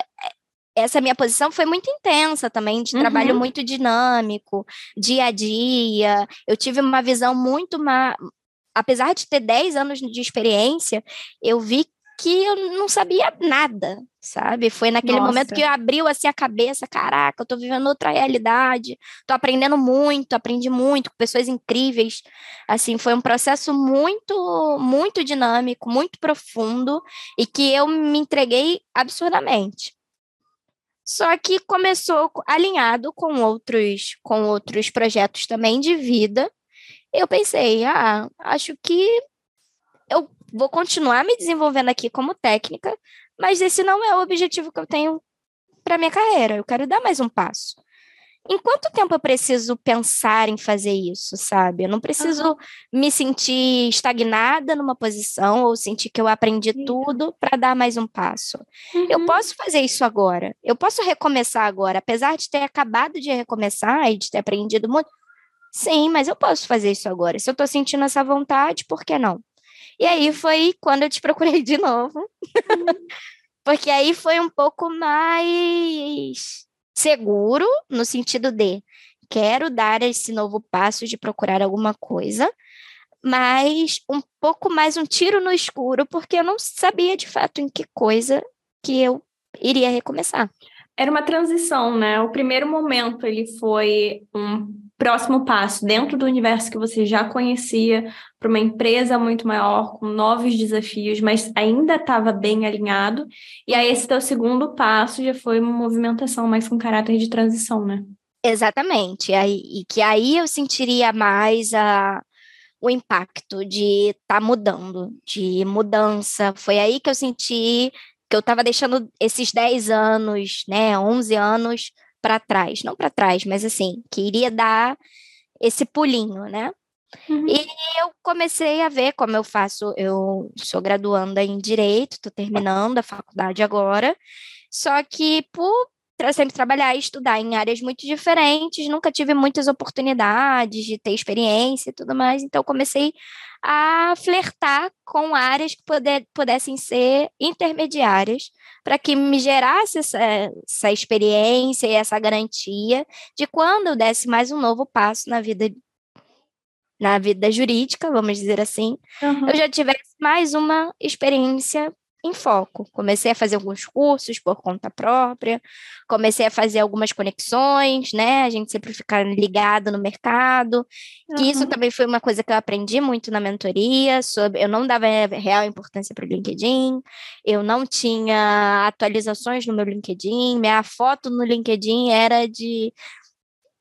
essa minha posição foi muito intensa também, de uhum. trabalho muito dinâmico, dia a dia. Eu tive uma visão muito. Ma... Apesar de ter 10 anos de experiência, eu vi que eu não sabia nada, sabe? Foi naquele Nossa. momento que abriu assim a cabeça, caraca, eu tô vivendo outra realidade, tô aprendendo muito, aprendi muito com pessoas incríveis. Assim, foi um processo muito, muito dinâmico, muito profundo e que eu me entreguei absurdamente. Só que começou alinhado com outros com outros projetos também de vida. Eu pensei, ah, acho que eu vou continuar me desenvolvendo aqui como técnica, mas esse não é o objetivo que eu tenho para minha carreira. Eu quero dar mais um passo. Em quanto tempo eu preciso pensar em fazer isso, sabe? Eu não preciso uhum. me sentir estagnada numa posição ou sentir que eu aprendi tudo para dar mais um passo. Uhum. Eu posso fazer isso agora. Eu posso recomeçar agora, apesar de ter acabado de recomeçar e de ter aprendido muito. Sim, mas eu posso fazer isso agora. Se eu estou sentindo essa vontade, por que não? E aí foi quando eu te procurei de novo. Uhum. Porque aí foi um pouco mais seguro, no sentido de quero dar esse novo passo de procurar alguma coisa, mas um pouco mais um tiro no escuro, porque eu não sabia de fato em que coisa que eu iria recomeçar.
Era uma transição, né? O primeiro momento ele foi um próximo passo dentro do universo que você já conhecia para uma empresa muito maior, com novos desafios, mas ainda estava bem alinhado. E aí esse teu segundo passo já foi uma movimentação mais com caráter de transição, né?
Exatamente. Aí, e que aí eu sentiria mais a, o impacto de estar tá mudando, de mudança. Foi aí que eu senti que eu estava deixando esses 10 anos, né, 11 anos para trás, não para trás, mas assim, que iria dar esse pulinho, né? Uhum. E eu comecei a ver como eu faço, eu sou graduanda em Direito, estou terminando a faculdade agora, só que por sempre trabalhar e estudar em áreas muito diferentes, nunca tive muitas oportunidades de ter experiência e tudo mais, então comecei a flertar com áreas que poder, pudessem ser intermediárias para que me gerasse essa, essa experiência e essa garantia de quando eu desse mais um novo passo na vida na vida jurídica, vamos dizer assim, uhum. eu já tivesse mais uma experiência em foco. Comecei a fazer alguns cursos por conta própria, comecei a fazer algumas conexões, né? A gente sempre fica ligado no mercado. Uhum. Que isso também foi uma coisa que eu aprendi muito na mentoria, sobre eu não dava real importância para o LinkedIn, eu não tinha atualizações no meu LinkedIn, minha foto no LinkedIn era de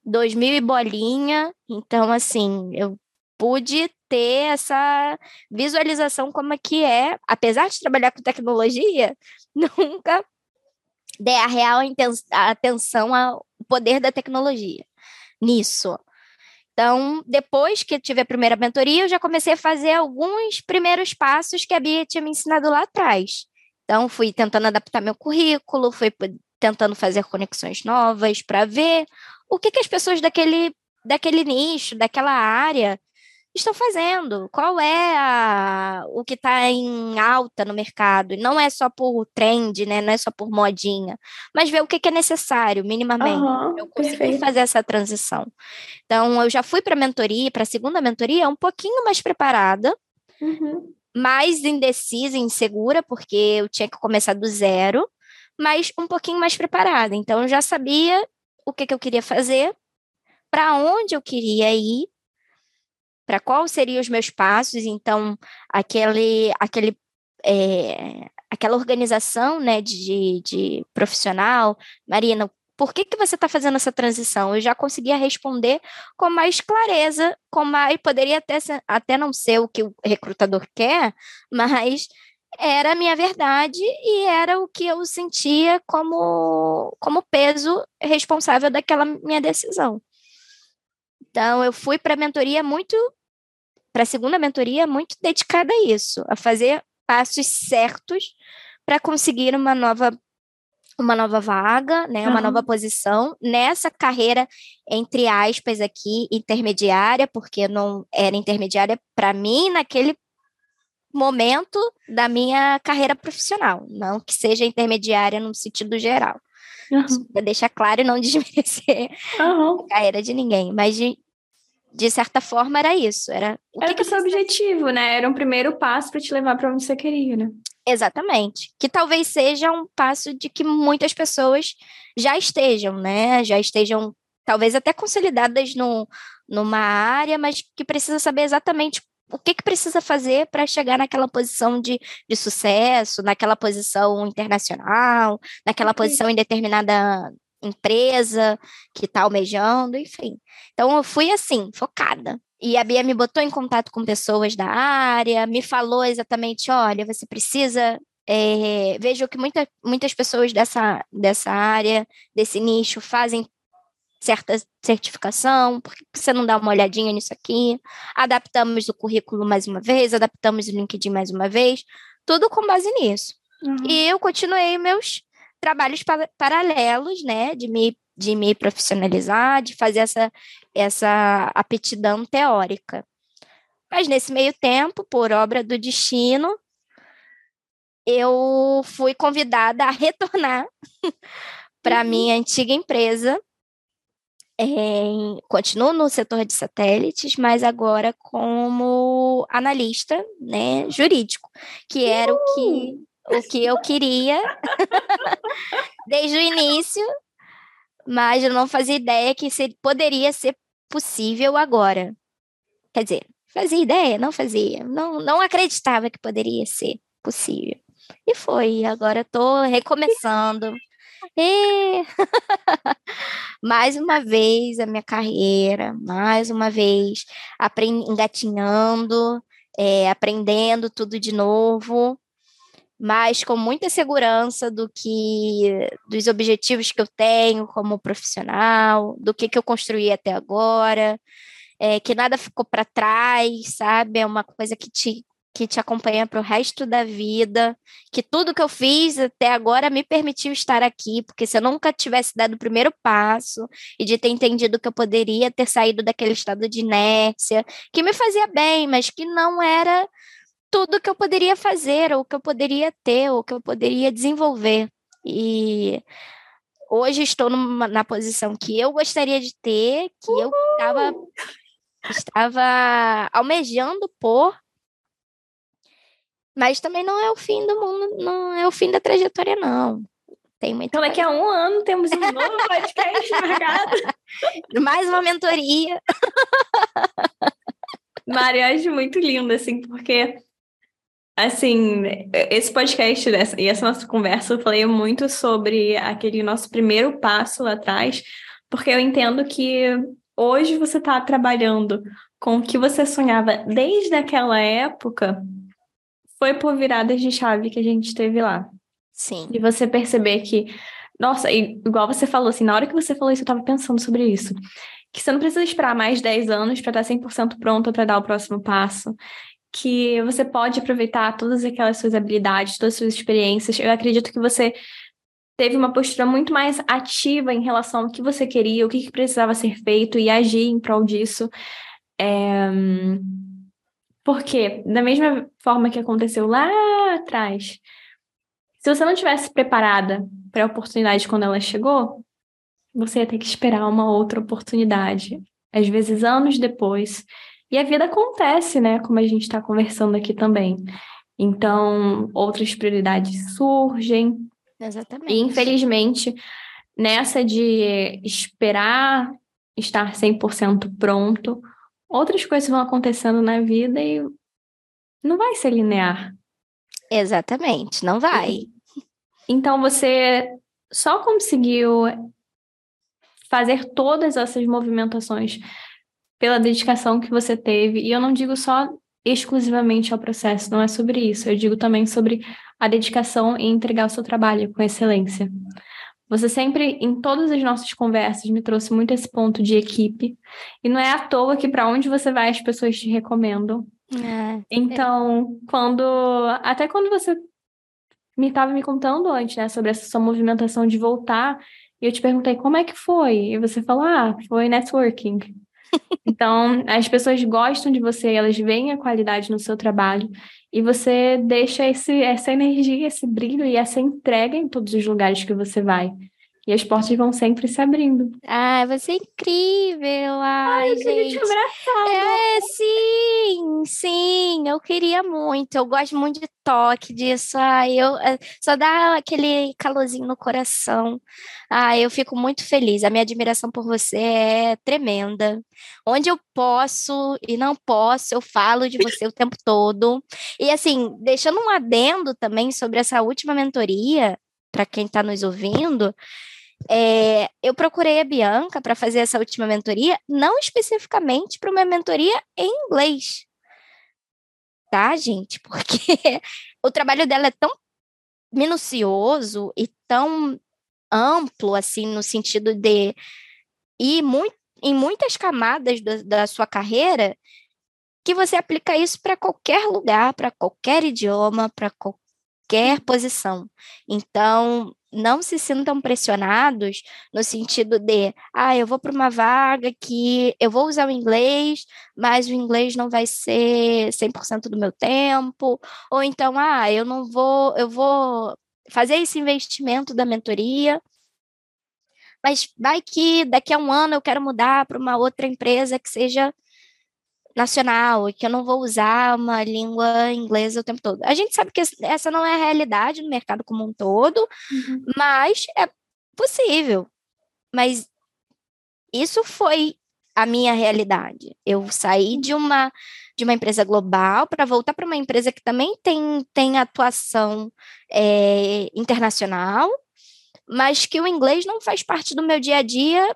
2000 e bolinha, então assim, eu pude ter essa visualização como é que é, apesar de trabalhar com tecnologia, nunca der a real atenção ao poder da tecnologia nisso. Então, depois que tive a primeira mentoria, eu já comecei a fazer alguns primeiros passos que a Bia tinha me ensinado lá atrás. Então, fui tentando adaptar meu currículo, fui tentando fazer conexões novas para ver o que, que as pessoas daquele, daquele nicho, daquela área, estão fazendo, qual é a, o que está em alta no mercado, e não é só por trend, né, não é só por modinha, mas ver o que, que é necessário, minimamente, uhum, eu consegui perfeito. fazer essa transição. Então, eu já fui para a mentoria, para a segunda mentoria, um pouquinho mais preparada, uhum. mais indecisa, insegura, porque eu tinha que começar do zero, mas um pouquinho mais preparada, então eu já sabia o que, que eu queria fazer, para onde eu queria ir, para quais seriam os meus passos, então aquele, aquele, é, aquela organização né, de, de profissional, Marina, por que, que você está fazendo essa transição? Eu já conseguia responder com mais clareza, com mais, poderia até, até não ser o que o recrutador quer, mas era a minha verdade e era o que eu sentia como, como peso responsável daquela minha decisão. Então, eu fui para a mentoria muito, para a segunda mentoria, muito dedicada a isso, a fazer passos certos para conseguir uma nova uma nova vaga, né, uma nova posição nessa carreira entre aspas aqui intermediária, porque não era intermediária para mim naquele momento da minha carreira profissional, não que seja intermediária no sentido geral. Uhum. Para deixar claro e não desmerecer uhum. a carreira de ninguém, mas de, de certa forma era isso, era
o era que, o seu objetivo, né? Era um primeiro passo para te levar para onde você queria, né?
Exatamente. Que talvez seja um passo de que muitas pessoas já estejam, né? Já estejam talvez até consolidadas no, numa área, mas que precisa saber exatamente o que, que precisa fazer para chegar naquela posição de, de sucesso, naquela posição internacional, naquela posição em determinada empresa que está almejando, enfim. Então eu fui assim, focada. E a Bia me botou em contato com pessoas da área, me falou exatamente: olha, você precisa. É, vejo que muita, muitas pessoas dessa, dessa área, desse nicho, fazem certa certificação, por que você não dá uma olhadinha nisso aqui? Adaptamos o currículo mais uma vez, adaptamos o LinkedIn mais uma vez, tudo com base nisso. Uhum. E eu continuei meus trabalhos pa paralelos, né, de me, de me profissionalizar, de fazer essa, essa aptidão teórica. Mas nesse meio tempo, por obra do destino, eu fui convidada a retornar para a uhum. minha antiga empresa, é, continuo no setor de satélites, mas agora como analista né, jurídico, que era o, que, o que eu queria desde o início, mas eu não fazia ideia que se, poderia ser possível agora. Quer dizer, fazia ideia, não fazia, não, não acreditava que poderia ser possível. E foi, agora estou recomeçando. E... mais uma vez a minha carreira, mais uma vez engatinhando, é, aprendendo tudo de novo, mas com muita segurança do que dos objetivos que eu tenho como profissional, do que, que eu construí até agora, é, que nada ficou para trás, sabe? É uma coisa que te que te acompanha para o resto da vida, que tudo que eu fiz até agora me permitiu estar aqui, porque se eu nunca tivesse dado o primeiro passo e de ter entendido que eu poderia ter saído daquele estado de inércia, que me fazia bem, mas que não era tudo que eu poderia fazer, ou que eu poderia ter, ou que eu poderia desenvolver. E hoje estou numa, na posição que eu gostaria de ter, que Uhul! eu estava estava almejando por mas também não é o fim do mundo, não é o fim da trajetória, não. Tem
muito então, daqui a um ano temos um novo podcast marcado.
Mais uma mentoria.
Mari, eu acho muito lindo, assim, porque, assim, esse podcast e essa nossa conversa, eu falei muito sobre aquele nosso primeiro passo lá atrás, porque eu entendo que hoje você está trabalhando com o que você sonhava desde aquela época foi por viradas de chave que a gente teve lá.
Sim.
E você perceber que, nossa, igual você falou assim, na hora que você falou isso, eu tava pensando sobre isso. Que você não precisa esperar mais 10 anos para estar 100% pronta para dar o próximo passo. Que você pode aproveitar todas aquelas suas habilidades, todas as suas experiências. Eu acredito que você teve uma postura muito mais ativa em relação ao que você queria, o que, que precisava ser feito e agir em prol disso. É... Porque, da mesma forma que aconteceu lá atrás, se você não tivesse preparada para a oportunidade quando ela chegou, você ia ter que esperar uma outra oportunidade, às vezes anos depois. E a vida acontece, né? Como a gente está conversando aqui também. Então, outras prioridades surgem.
Exatamente.
E, infelizmente, nessa de esperar estar 100% pronto, outras coisas vão acontecendo na vida e não vai ser linear.
Exatamente, não vai.
Então você só conseguiu fazer todas essas movimentações pela dedicação que você teve, e eu não digo só exclusivamente ao processo, não é sobre isso. Eu digo também sobre a dedicação em entregar o seu trabalho com excelência. Você sempre, em todas as nossas conversas, me trouxe muito esse ponto de equipe. E não é à toa que para onde você vai as pessoas te recomendam. É. Então, quando. Até quando você me estava me contando antes, né, sobre essa sua movimentação de voltar, e eu te perguntei como é que foi. E você falou, ah, foi networking. Então, as pessoas gostam de você, elas veem a qualidade no seu trabalho e você deixa esse, essa energia, esse brilho e essa entrega em todos os lugares que você vai. E as portas vão sempre se abrindo.
Ah, você é incrível. Ai, Ai eu gente. te
abraçar.
É, sim, sim. Eu queria muito. Eu gosto muito de toque disso. Ai, eu é, só dá aquele calorzinho no coração. Ah, eu fico muito feliz. A minha admiração por você é tremenda. Onde eu posso e não posso, eu falo de você o tempo todo. E assim, deixando um adendo também sobre essa última mentoria, para quem está nos ouvindo, é, eu procurei a Bianca para fazer essa última mentoria, não especificamente para uma mentoria em inglês. Tá, gente? Porque o trabalho dela é tão minucioso e tão amplo, assim, no sentido de ir muito, em muitas camadas do, da sua carreira, que você aplica isso para qualquer lugar, para qualquer idioma, para qualquer posição. Então, não se sintam pressionados no sentido de, ah, eu vou para uma vaga que eu vou usar o inglês, mas o inglês não vai ser 100% do meu tempo, ou então, ah, eu não vou, eu vou fazer esse investimento da mentoria, mas vai que daqui a um ano eu quero mudar para uma outra empresa que seja nacional e que eu não vou usar uma língua inglesa o tempo todo. A gente sabe que essa não é a realidade no mercado como um todo, uhum. mas é possível. Mas isso foi a minha realidade. Eu saí de uma de uma empresa global para voltar para uma empresa que também tem, tem atuação é, internacional, mas que o inglês não faz parte do meu dia a dia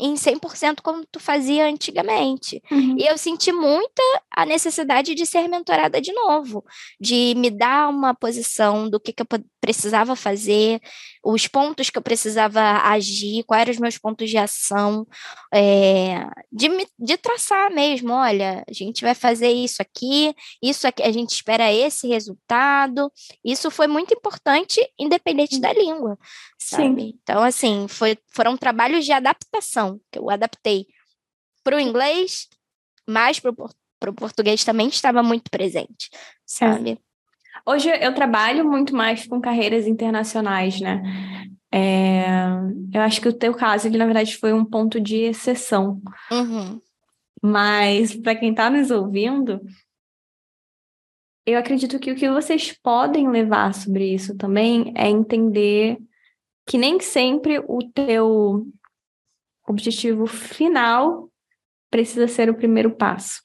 em 100% como tu fazia antigamente. Uhum. E eu senti muita a necessidade de ser mentorada de novo, de me dar uma posição do que, que eu precisava fazer, os pontos que eu precisava agir, quais eram os meus pontos de ação, é, de, de traçar mesmo, olha, a gente vai fazer isso aqui, isso aqui, a gente espera esse resultado. Isso foi muito importante, independente da língua, sabe? Sim. Então, assim, foi, foram trabalhos de adaptação, que eu adaptei para o inglês, mas para o português também estava muito presente, sabe? É.
Hoje eu trabalho muito mais com carreiras internacionais, né? É, eu acho que o teu caso, ele na verdade foi um ponto de exceção. Uhum. Mas para quem está nos ouvindo, eu acredito que o que vocês podem levar sobre isso também é entender que nem sempre o teu objetivo final precisa ser o primeiro passo.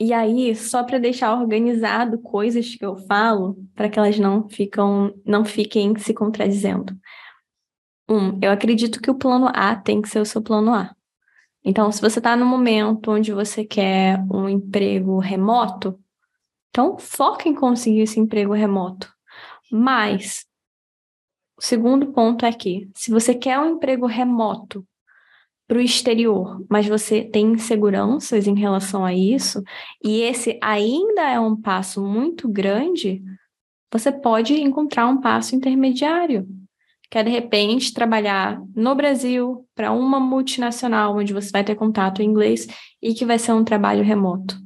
E aí, só para deixar organizado coisas que eu falo, para que elas não ficam, não fiquem se contradizendo. Um, eu acredito que o plano A tem que ser o seu plano A. Então, se você está no momento onde você quer um emprego remoto, então foca em conseguir esse emprego remoto. Mas o segundo ponto é que, se você quer um emprego remoto para o exterior, mas você tem inseguranças em relação a isso, e esse ainda é um passo muito grande, você pode encontrar um passo intermediário, que é de repente trabalhar no Brasil para uma multinacional onde você vai ter contato em inglês e que vai ser um trabalho remoto.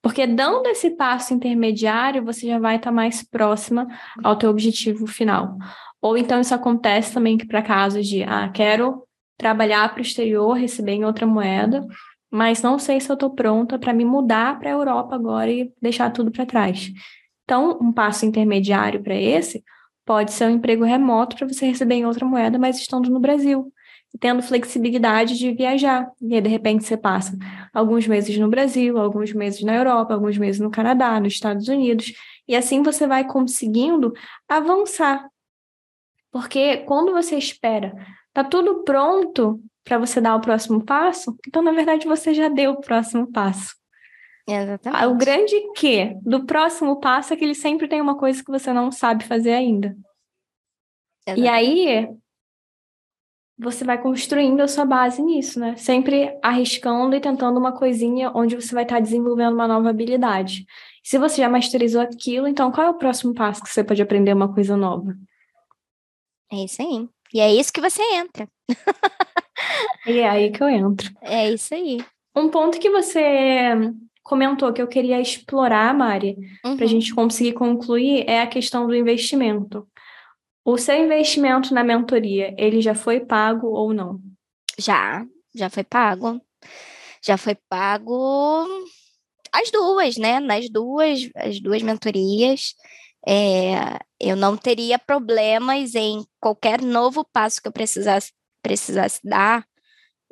Porque dando esse passo intermediário, você já vai estar mais próxima ao teu objetivo final. Ou então isso acontece também para casos de, ah, quero trabalhar para o exterior, receber em outra moeda, mas não sei se eu estou pronta para me mudar para a Europa agora e deixar tudo para trás. Então, um passo intermediário para esse pode ser um emprego remoto para você receber em outra moeda, mas estando no Brasil, tendo flexibilidade de viajar. E aí, de repente, você passa alguns meses no Brasil, alguns meses na Europa, alguns meses no Canadá, nos Estados Unidos, e assim você vai conseguindo avançar. Porque quando você espera Tá tudo pronto para você dar o próximo passo? Então, na verdade, você já deu o próximo passo.
Exatamente.
O grande que do próximo passo é que ele sempre tem uma coisa que você não sabe fazer ainda. Exatamente. E aí você vai construindo a sua base nisso, né? Sempre arriscando e tentando uma coisinha onde você vai estar desenvolvendo uma nova habilidade. Se você já masterizou aquilo, então qual é o próximo passo que você pode aprender uma coisa nova?
É isso aí. E é isso que você entra.
e é aí que eu entro.
É isso aí.
Um ponto que você comentou que eu queria explorar, Mari, uhum. para a gente conseguir concluir, é a questão do investimento. O seu investimento na mentoria, ele já foi pago ou não?
Já, já foi pago. Já foi pago as duas, né? Nas duas, as duas mentorias. É, eu não teria problemas em qualquer novo passo que eu precisasse, precisasse dar,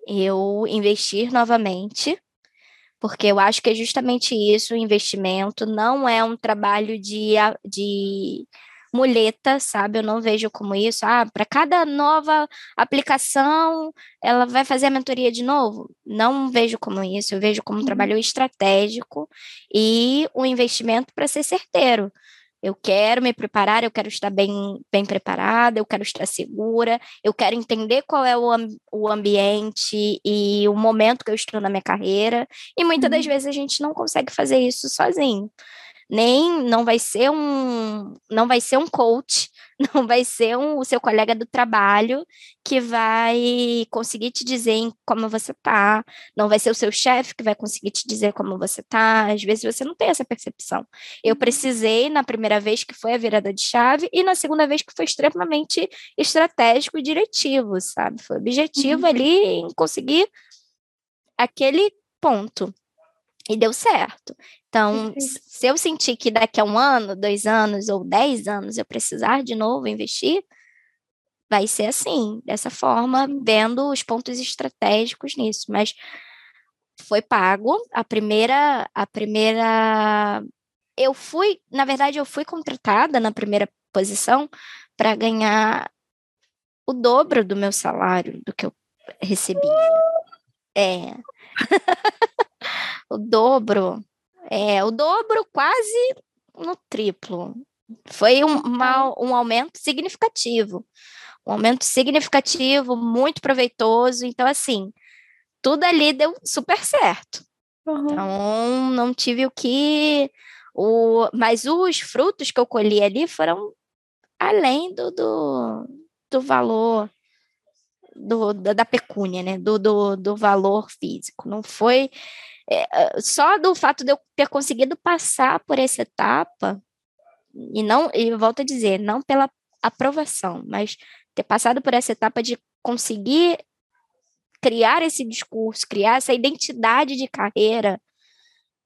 eu investir novamente, porque eu acho que é justamente isso, o investimento não é um trabalho de, de muleta, sabe? Eu não vejo como isso. Ah, para cada nova aplicação, ela vai fazer a mentoria de novo. Não vejo como isso. Eu vejo como um uhum. trabalho estratégico e um investimento para ser certeiro. Eu quero me preparar, eu quero estar bem, bem preparada, eu quero estar segura, eu quero entender qual é o, o ambiente e o momento que eu estou na minha carreira. E muitas uhum. das vezes a gente não consegue fazer isso sozinho nem não vai ser um não vai ser um coach, não vai ser um, o seu colega do trabalho que vai conseguir te dizer como você tá, não vai ser o seu chefe que vai conseguir te dizer como você tá. Às vezes você não tem essa percepção. Eu uhum. precisei na primeira vez que foi a virada de chave e na segunda vez que foi extremamente estratégico e diretivo, sabe? Foi objetivo uhum. ali em conseguir aquele ponto. E deu certo. Então, se eu sentir que daqui a um ano, dois anos ou dez anos eu precisar de novo investir, vai ser assim, dessa forma, vendo os pontos estratégicos nisso. Mas foi pago. A primeira, a primeira, eu fui, na verdade, eu fui contratada na primeira posição para ganhar o dobro do meu salário do que eu recebia. É. o dobro, é, o dobro quase no triplo. Foi um, uma, um aumento significativo. Um aumento significativo, muito proveitoso. Então, assim, tudo ali deu super certo. Uhum. Então, não tive o que. O, mas os frutos que eu colhi ali foram além do, do, do valor do, da, pecúnia, né? Do, do, do valor físico. Não foi é, só do fato de eu ter conseguido passar por essa etapa, e não, e volto a dizer, não pela aprovação, mas ter passado por essa etapa de conseguir criar esse discurso, criar essa identidade de carreira,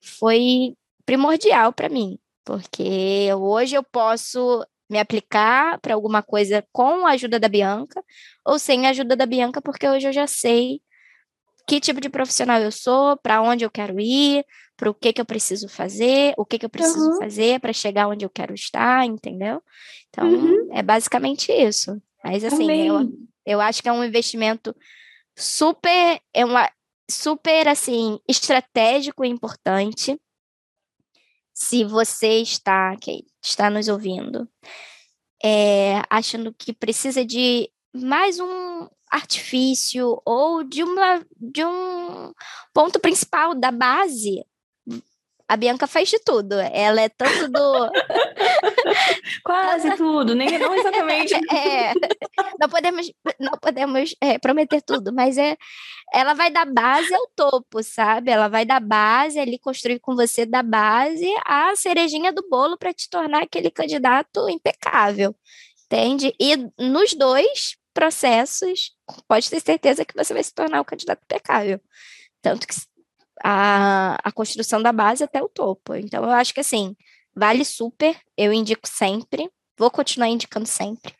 foi primordial para mim, porque hoje eu posso me aplicar para alguma coisa com a ajuda da Bianca ou sem a ajuda da Bianca, porque hoje eu já sei que tipo de profissional eu sou, para onde eu quero ir, para o que que eu preciso fazer, o que que eu preciso uhum. fazer para chegar onde eu quero estar, entendeu? Então, uhum. é basicamente isso. Mas assim, eu, eu acho que é um investimento super, é uma super assim, estratégico e importante. Se você está, que está nos ouvindo, é, achando que precisa de mais um, artifício ou de, uma, de um ponto principal da base. A Bianca faz de tudo. Ela é tanto do.
Quase tudo, nem não exatamente.
é, não podemos, não podemos é, prometer tudo, mas é, ela vai da base ao topo, sabe? Ela vai da base ali construir com você da base a cerejinha do bolo para te tornar aquele candidato impecável, entende? E nos dois processos, pode ter certeza que você vai se tornar o candidato impecável. Tanto que a, a construção da base até o topo. Então, eu acho que assim, vale super, eu indico sempre, vou continuar indicando sempre.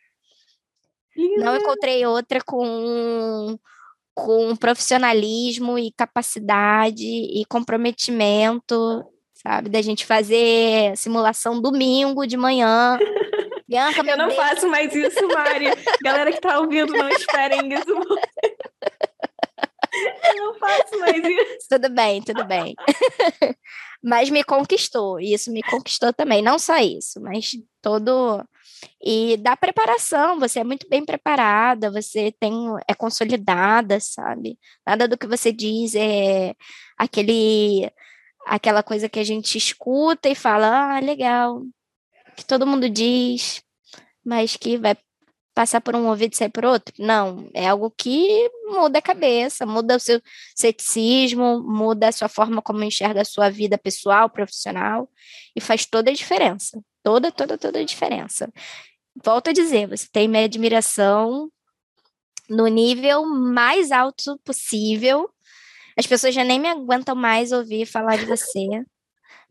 Não encontrei outra com, com profissionalismo e capacidade e comprometimento, sabe? Da gente fazer simulação domingo de manhã
Bianca, eu não Deus. faço mais isso, Mari. Galera que tá ouvindo, não esperem isso. eu não faço mais isso.
tudo bem, tudo bem. mas me conquistou, isso me conquistou também. Não só isso, mas todo. E da preparação, você é muito bem preparada, você tem é consolidada, sabe? Nada do que você diz é aquele aquela coisa que a gente escuta e fala, ah, legal, que todo mundo diz, mas que vai passar por um ouvido e sair por outro. Não, é algo que muda a cabeça, muda o seu ceticismo, muda a sua forma como enxerga a sua vida pessoal, profissional, e faz toda a diferença. Toda, toda, toda a diferença. Volto a dizer, você tem minha admiração no nível mais alto possível. As pessoas já nem me aguentam mais ouvir falar de você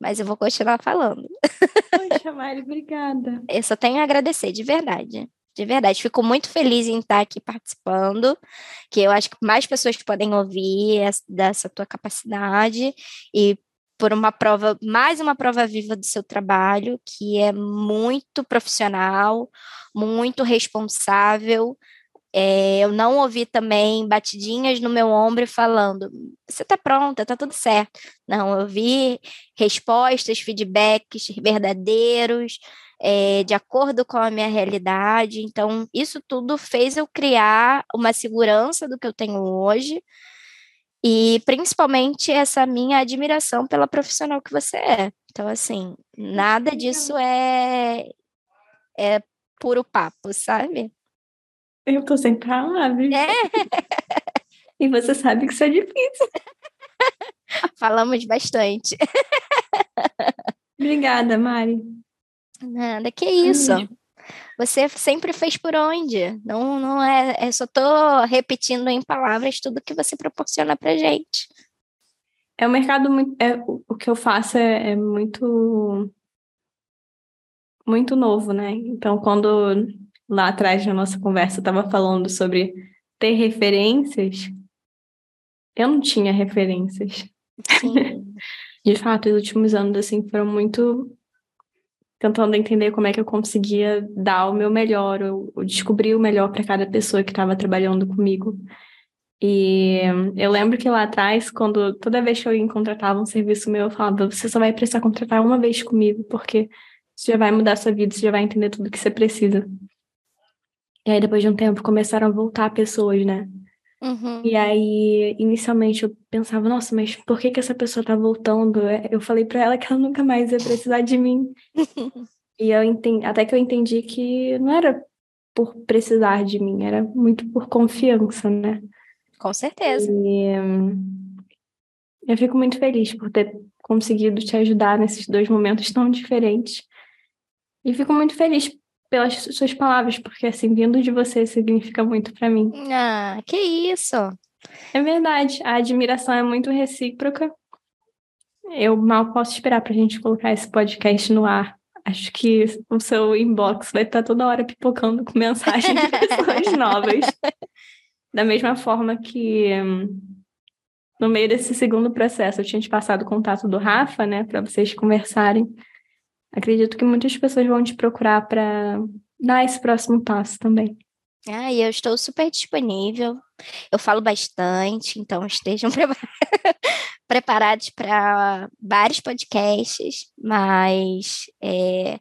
mas eu vou continuar falando.
Poxa, Mari, obrigada.
Eu só tenho a agradecer, de verdade. De verdade, fico muito feliz em estar aqui participando, que eu acho que mais pessoas podem ouvir dessa tua capacidade e por uma prova, mais uma prova viva do seu trabalho, que é muito profissional, muito responsável, é, eu não ouvi também batidinhas no meu ombro falando: você está pronta, está tudo certo. Não, eu vi respostas, feedbacks verdadeiros, é, de acordo com a minha realidade. Então, isso tudo fez eu criar uma segurança do que eu tenho hoje e principalmente essa minha admiração pela profissional que você é. Então, assim, nada disso é, é puro papo, sabe?
Eu tô sem palavras. É. E você sabe que isso é difícil.
Falamos bastante.
Obrigada, Mari.
Nada, que isso. Você sempre fez por onde? Não, não é, é só tô repetindo em palavras tudo que você proporciona pra gente.
É um mercado muito. É, o que eu faço é, é muito. Muito novo, né? Então, quando lá atrás na nossa conversa estava falando sobre ter referências, eu não tinha referências. De fato, os últimos anos assim foram muito tentando entender como é que eu conseguia dar o meu melhor, ou, descobrir o melhor para cada pessoa que estava trabalhando comigo. E eu lembro que lá atrás, quando toda vez que eu contratava um serviço meu, eu falava: você só vai precisar contratar uma vez comigo, porque isso já vai mudar a sua vida, você já vai entender tudo que você precisa. E aí, depois de um tempo, começaram a voltar pessoas, né? Uhum. E aí, inicialmente, eu pensava, nossa, mas por que que essa pessoa tá voltando? É, eu falei para ela que ela nunca mais ia precisar de mim. e eu entendi, até que eu entendi que não era por precisar de mim, era muito por confiança, né?
Com certeza.
E eu fico muito feliz por ter conseguido te ajudar nesses dois momentos tão diferentes. E fico muito feliz pelas suas palavras, porque assim, vindo de você significa muito para mim.
Ah, que isso!
É verdade, a admiração é muito recíproca. Eu mal posso esperar para a gente colocar esse podcast no ar. Acho que o seu inbox vai estar toda hora pipocando com mensagens de pessoas novas. Da mesma forma que no meio desse segundo processo eu tinha te passado o contato do Rafa, né, para vocês conversarem. Acredito que muitas pessoas vão te procurar para dar esse próximo passo também.
Ah, e eu estou super disponível. Eu falo bastante, então estejam preparados para vários podcasts, mas é,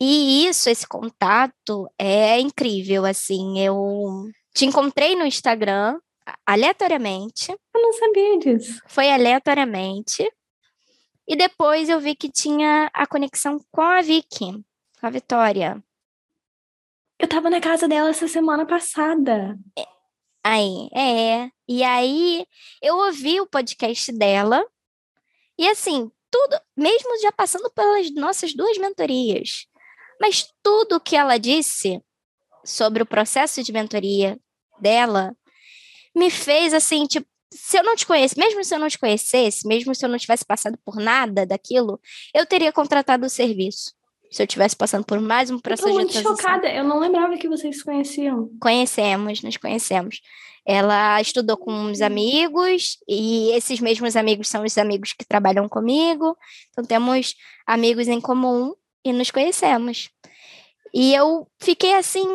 e isso, esse contato é incrível, assim, eu te encontrei no Instagram aleatoriamente.
Eu não sabia disso.
Foi aleatoriamente. E depois eu vi que tinha a conexão com a Vicky, com a Vitória.
Eu tava na casa dela essa semana passada.
É, aí, é. E aí eu ouvi o podcast dela. E assim, tudo, mesmo já passando pelas nossas duas mentorias, mas tudo que ela disse sobre o processo de mentoria dela me fez assim, tipo, se eu não te conhecesse, mesmo se eu não te conhecesse, mesmo se eu não tivesse passado por nada daquilo, eu teria contratado o serviço. Se eu tivesse passando por mais um processo eu tô
muito
de
transição. chocada, eu não lembrava que vocês se conheciam.
Conhecemos, nos conhecemos. Ela estudou com uns amigos e esses mesmos amigos são os amigos que trabalham comigo. Então temos amigos em comum e nos conhecemos. E eu fiquei assim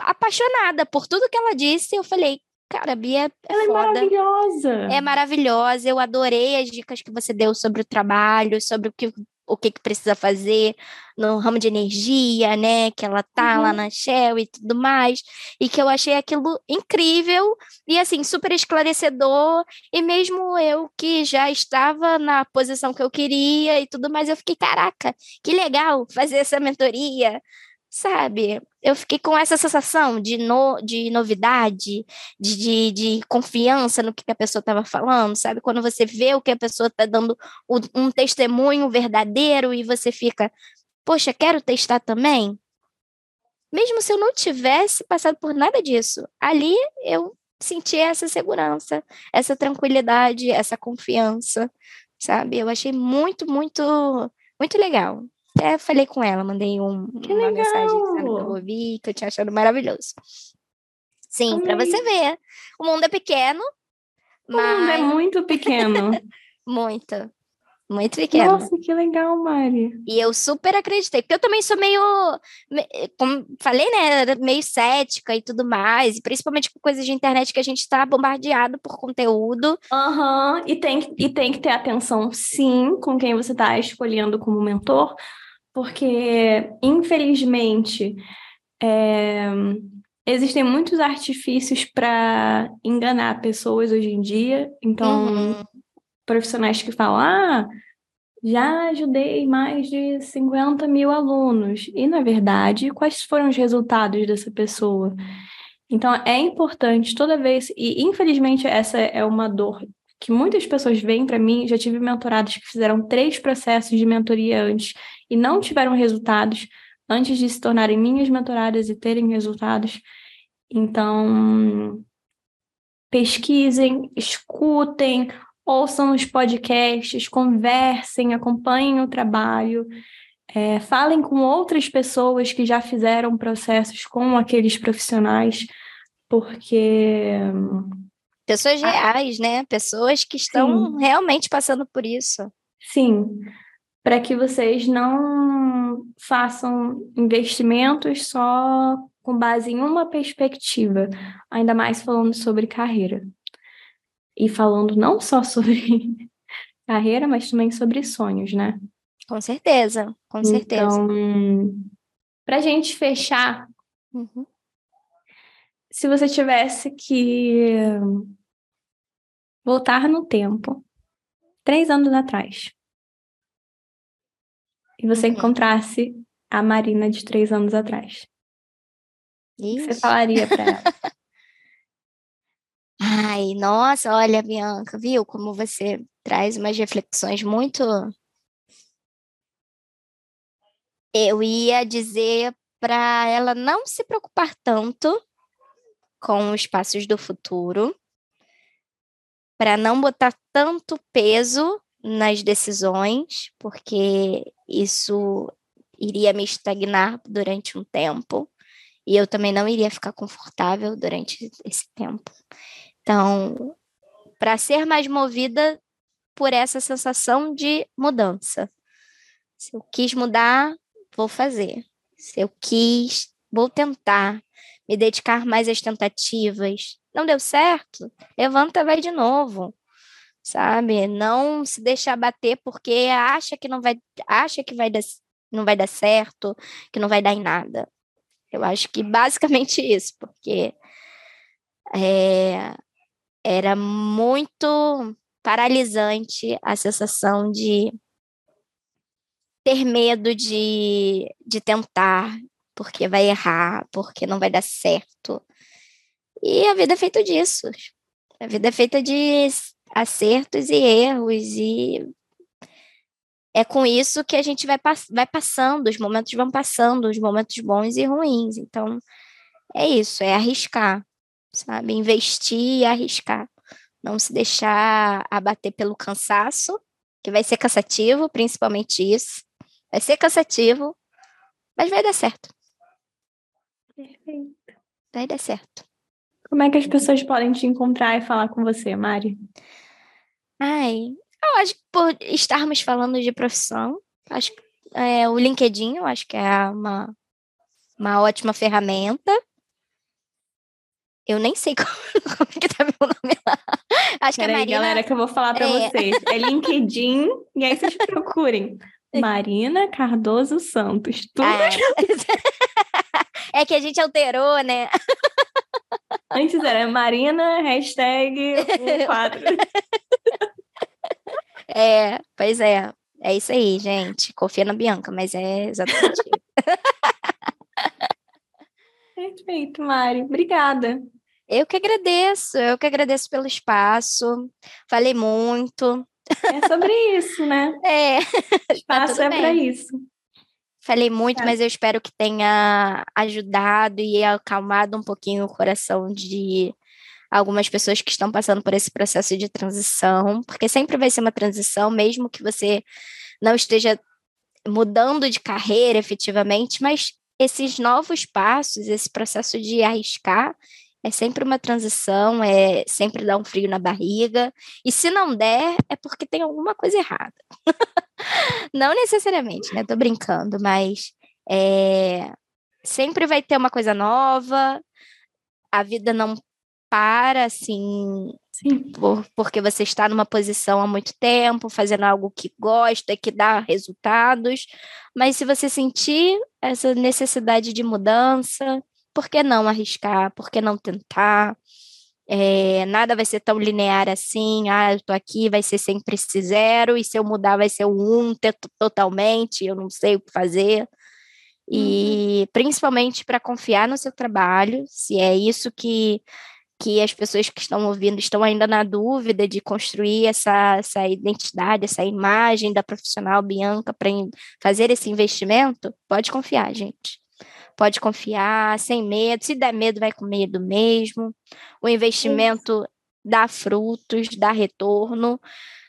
apaixonada por tudo que ela disse. Eu falei, Cara, a Bia é
Ela
foda.
é maravilhosa.
É maravilhosa. Eu adorei as dicas que você deu sobre o trabalho, sobre o que o que, que precisa fazer no ramo de energia, né? Que ela tá uhum. lá na Shell e tudo mais. E que eu achei aquilo incrível e, assim, super esclarecedor. E mesmo eu que já estava na posição que eu queria e tudo mais, eu fiquei, caraca, que legal fazer essa mentoria, sabe? Eu fiquei com essa sensação de, no, de novidade, de, de, de confiança no que a pessoa estava falando, sabe? Quando você vê o que a pessoa está dando um testemunho verdadeiro e você fica, poxa, quero testar também. Mesmo se eu não tivesse passado por nada disso, ali eu senti essa segurança, essa tranquilidade, essa confiança, sabe? Eu achei muito, muito, muito legal. Até falei com ela, mandei um, uma mensagem dizendo que eu ouvi, que eu tinha achado maravilhoso. Sim, para você ver. O mundo é pequeno,
mas... O mundo é muito pequeno.
muito. Muito pequeno.
Nossa, que legal, Mari.
E eu super acreditei, porque eu também sou meio, como falei, né, meio cética e tudo mais, e principalmente com coisas de internet que a gente está bombardeado por conteúdo.
Aham, uhum. e, tem, e tem que ter atenção, sim, com quem você está escolhendo como mentor, porque, infelizmente, é, existem muitos artifícios para enganar pessoas hoje em dia. Então, uhum. profissionais que falam, ah, já ajudei mais de 50 mil alunos. E, na verdade, quais foram os resultados dessa pessoa? Então, é importante toda vez, e infelizmente essa é uma dor que muitas pessoas vêm para mim. Já tive mentorados que fizeram três processos de mentoria antes e não tiveram resultados antes de se tornarem minhas mentoradas e terem resultados. Então, pesquisem, escutem, ouçam os podcasts, conversem, acompanhem o trabalho, é, falem com outras pessoas que já fizeram processos com aqueles profissionais, porque.
Pessoas reais, né? Pessoas que estão Sim. realmente passando por isso.
Sim, para que vocês não façam investimentos só com base em uma perspectiva, ainda mais falando sobre carreira. E falando não só sobre carreira, mas também sobre sonhos, né?
Com certeza, com certeza.
Então, para a gente fechar, uhum. se você tivesse que voltar no tempo, três anos atrás, e você uhum. encontrasse a Marina de três anos atrás, o que você falaria para ela?
Ai, nossa, olha, Bianca, viu como você traz umas reflexões muito. Eu ia dizer para ela não se preocupar tanto com os passos do futuro, para não botar tanto peso nas decisões, porque isso iria me estagnar durante um tempo e eu também não iria ficar confortável durante esse tempo. Então, para ser mais movida por essa sensação de mudança. Se eu quis mudar, vou fazer. Se eu quis, vou tentar me dedicar mais às tentativas. Não deu certo? Levanta, vai de novo. Sabe? Não se deixar bater porque acha que não vai, acha que vai dar, não vai dar certo, que não vai dar em nada. Eu acho que basicamente isso, porque é, era muito paralisante a sensação de ter medo de, de tentar, porque vai errar, porque não vai dar certo. E a vida é feita disso. A vida é feita de acertos e erros, e é com isso que a gente vai, vai passando, os momentos vão passando, os momentos bons e ruins. Então, é isso, é arriscar sabe? Investir e arriscar. Não se deixar abater pelo cansaço, que vai ser cansativo, principalmente isso. Vai ser cansativo, mas vai dar certo.
Perfeito.
Vai dar certo.
Como é que as pessoas podem te encontrar e falar com você, Mari?
Ai, eu acho que por estarmos falando de profissão, acho que é, o LinkedIn, eu acho que é uma, uma ótima ferramenta. Eu nem sei como, como é que tá meu nome lá. Acho
Pera
que é Marina...
galera, que eu vou falar para é. vocês. É LinkedIn, e aí vocês procurem. Marina Cardoso Santos. Tudo ah,
é. é que a gente alterou, né?
Antes era Marina, hashtag um quadro.
É, pois é. É isso aí, gente. Confia na Bianca, mas é exatamente isso.
Perfeito, Mari. Obrigada.
Eu que agradeço, eu que agradeço pelo espaço. Falei muito.
É sobre isso, né?
É.
Espaço tá é para isso.
Falei muito, é. mas eu espero que tenha ajudado e acalmado um pouquinho o coração de algumas pessoas que estão passando por esse processo de transição, porque sempre vai ser uma transição, mesmo que você não esteja mudando de carreira efetivamente, mas esses novos passos, esse processo de arriscar, é sempre uma transição, é sempre dar um frio na barriga. E se não der, é porque tem alguma coisa errada. não necessariamente, né? Tô brincando, mas é, sempre vai ter uma coisa nova. A vida não para assim por, porque você está numa posição há muito tempo, fazendo algo que gosta, que dá resultados. Mas se você sentir essa necessidade de mudança, por que não arriscar? Por que não tentar? É, nada vai ser tão linear assim, ah, eu tô aqui, vai ser sempre esse zero, e se eu mudar vai ser o um totalmente, eu não sei o que fazer. E uhum. principalmente para confiar no seu trabalho, se é isso que, que as pessoas que estão ouvindo estão ainda na dúvida de construir essa, essa identidade, essa imagem da profissional Bianca para fazer esse investimento, pode confiar, gente pode confiar, sem medo. Se der medo, vai com medo mesmo. O investimento Isso. dá frutos, dá retorno,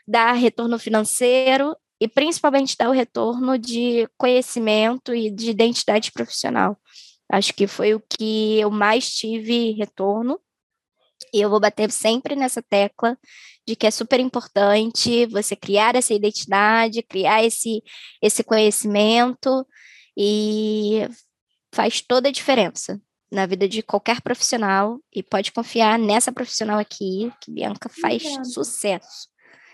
dá retorno financeiro e principalmente dá o retorno de conhecimento e de identidade profissional. Acho que foi o que eu mais tive retorno. E eu vou bater sempre nessa tecla de que é super importante você criar essa identidade, criar esse, esse conhecimento e faz toda a diferença na vida de qualquer profissional e pode confiar nessa profissional aqui, que Bianca faz Obrigada. sucesso.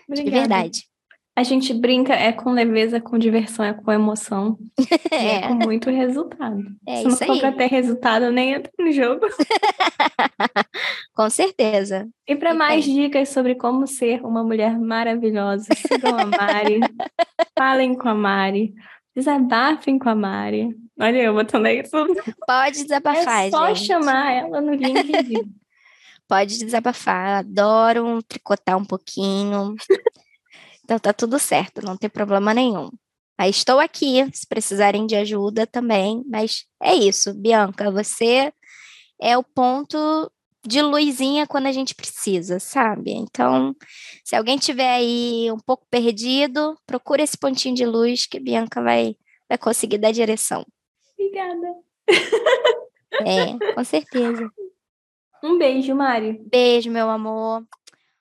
Obrigada. De verdade.
A gente brinca, é com leveza, com diversão, é com emoção. é. é com muito resultado. É Se não for para ter resultado, nem entra no jogo.
com certeza.
E para mais dicas sobre como ser uma mulher maravilhosa, sigam a Mari, falem com a Mari. Desabafem com a Mari. Olha, eu botando aí tudo.
Pode desabafar,
é só
gente.
chamar ela no LinkedIn.
Pode desabafar. Adoro tricotar um pouquinho. então tá tudo certo, não tem problema nenhum. Aí estou aqui, se precisarem de ajuda também. Mas é isso, Bianca. Você é o ponto de luzinha quando a gente precisa, sabe? Então, se alguém tiver aí um pouco perdido, procura esse pontinho de luz que Bianca vai, vai conseguir dar direção.
Obrigada.
É, com certeza.
Um beijo, Mari.
Beijo, meu amor.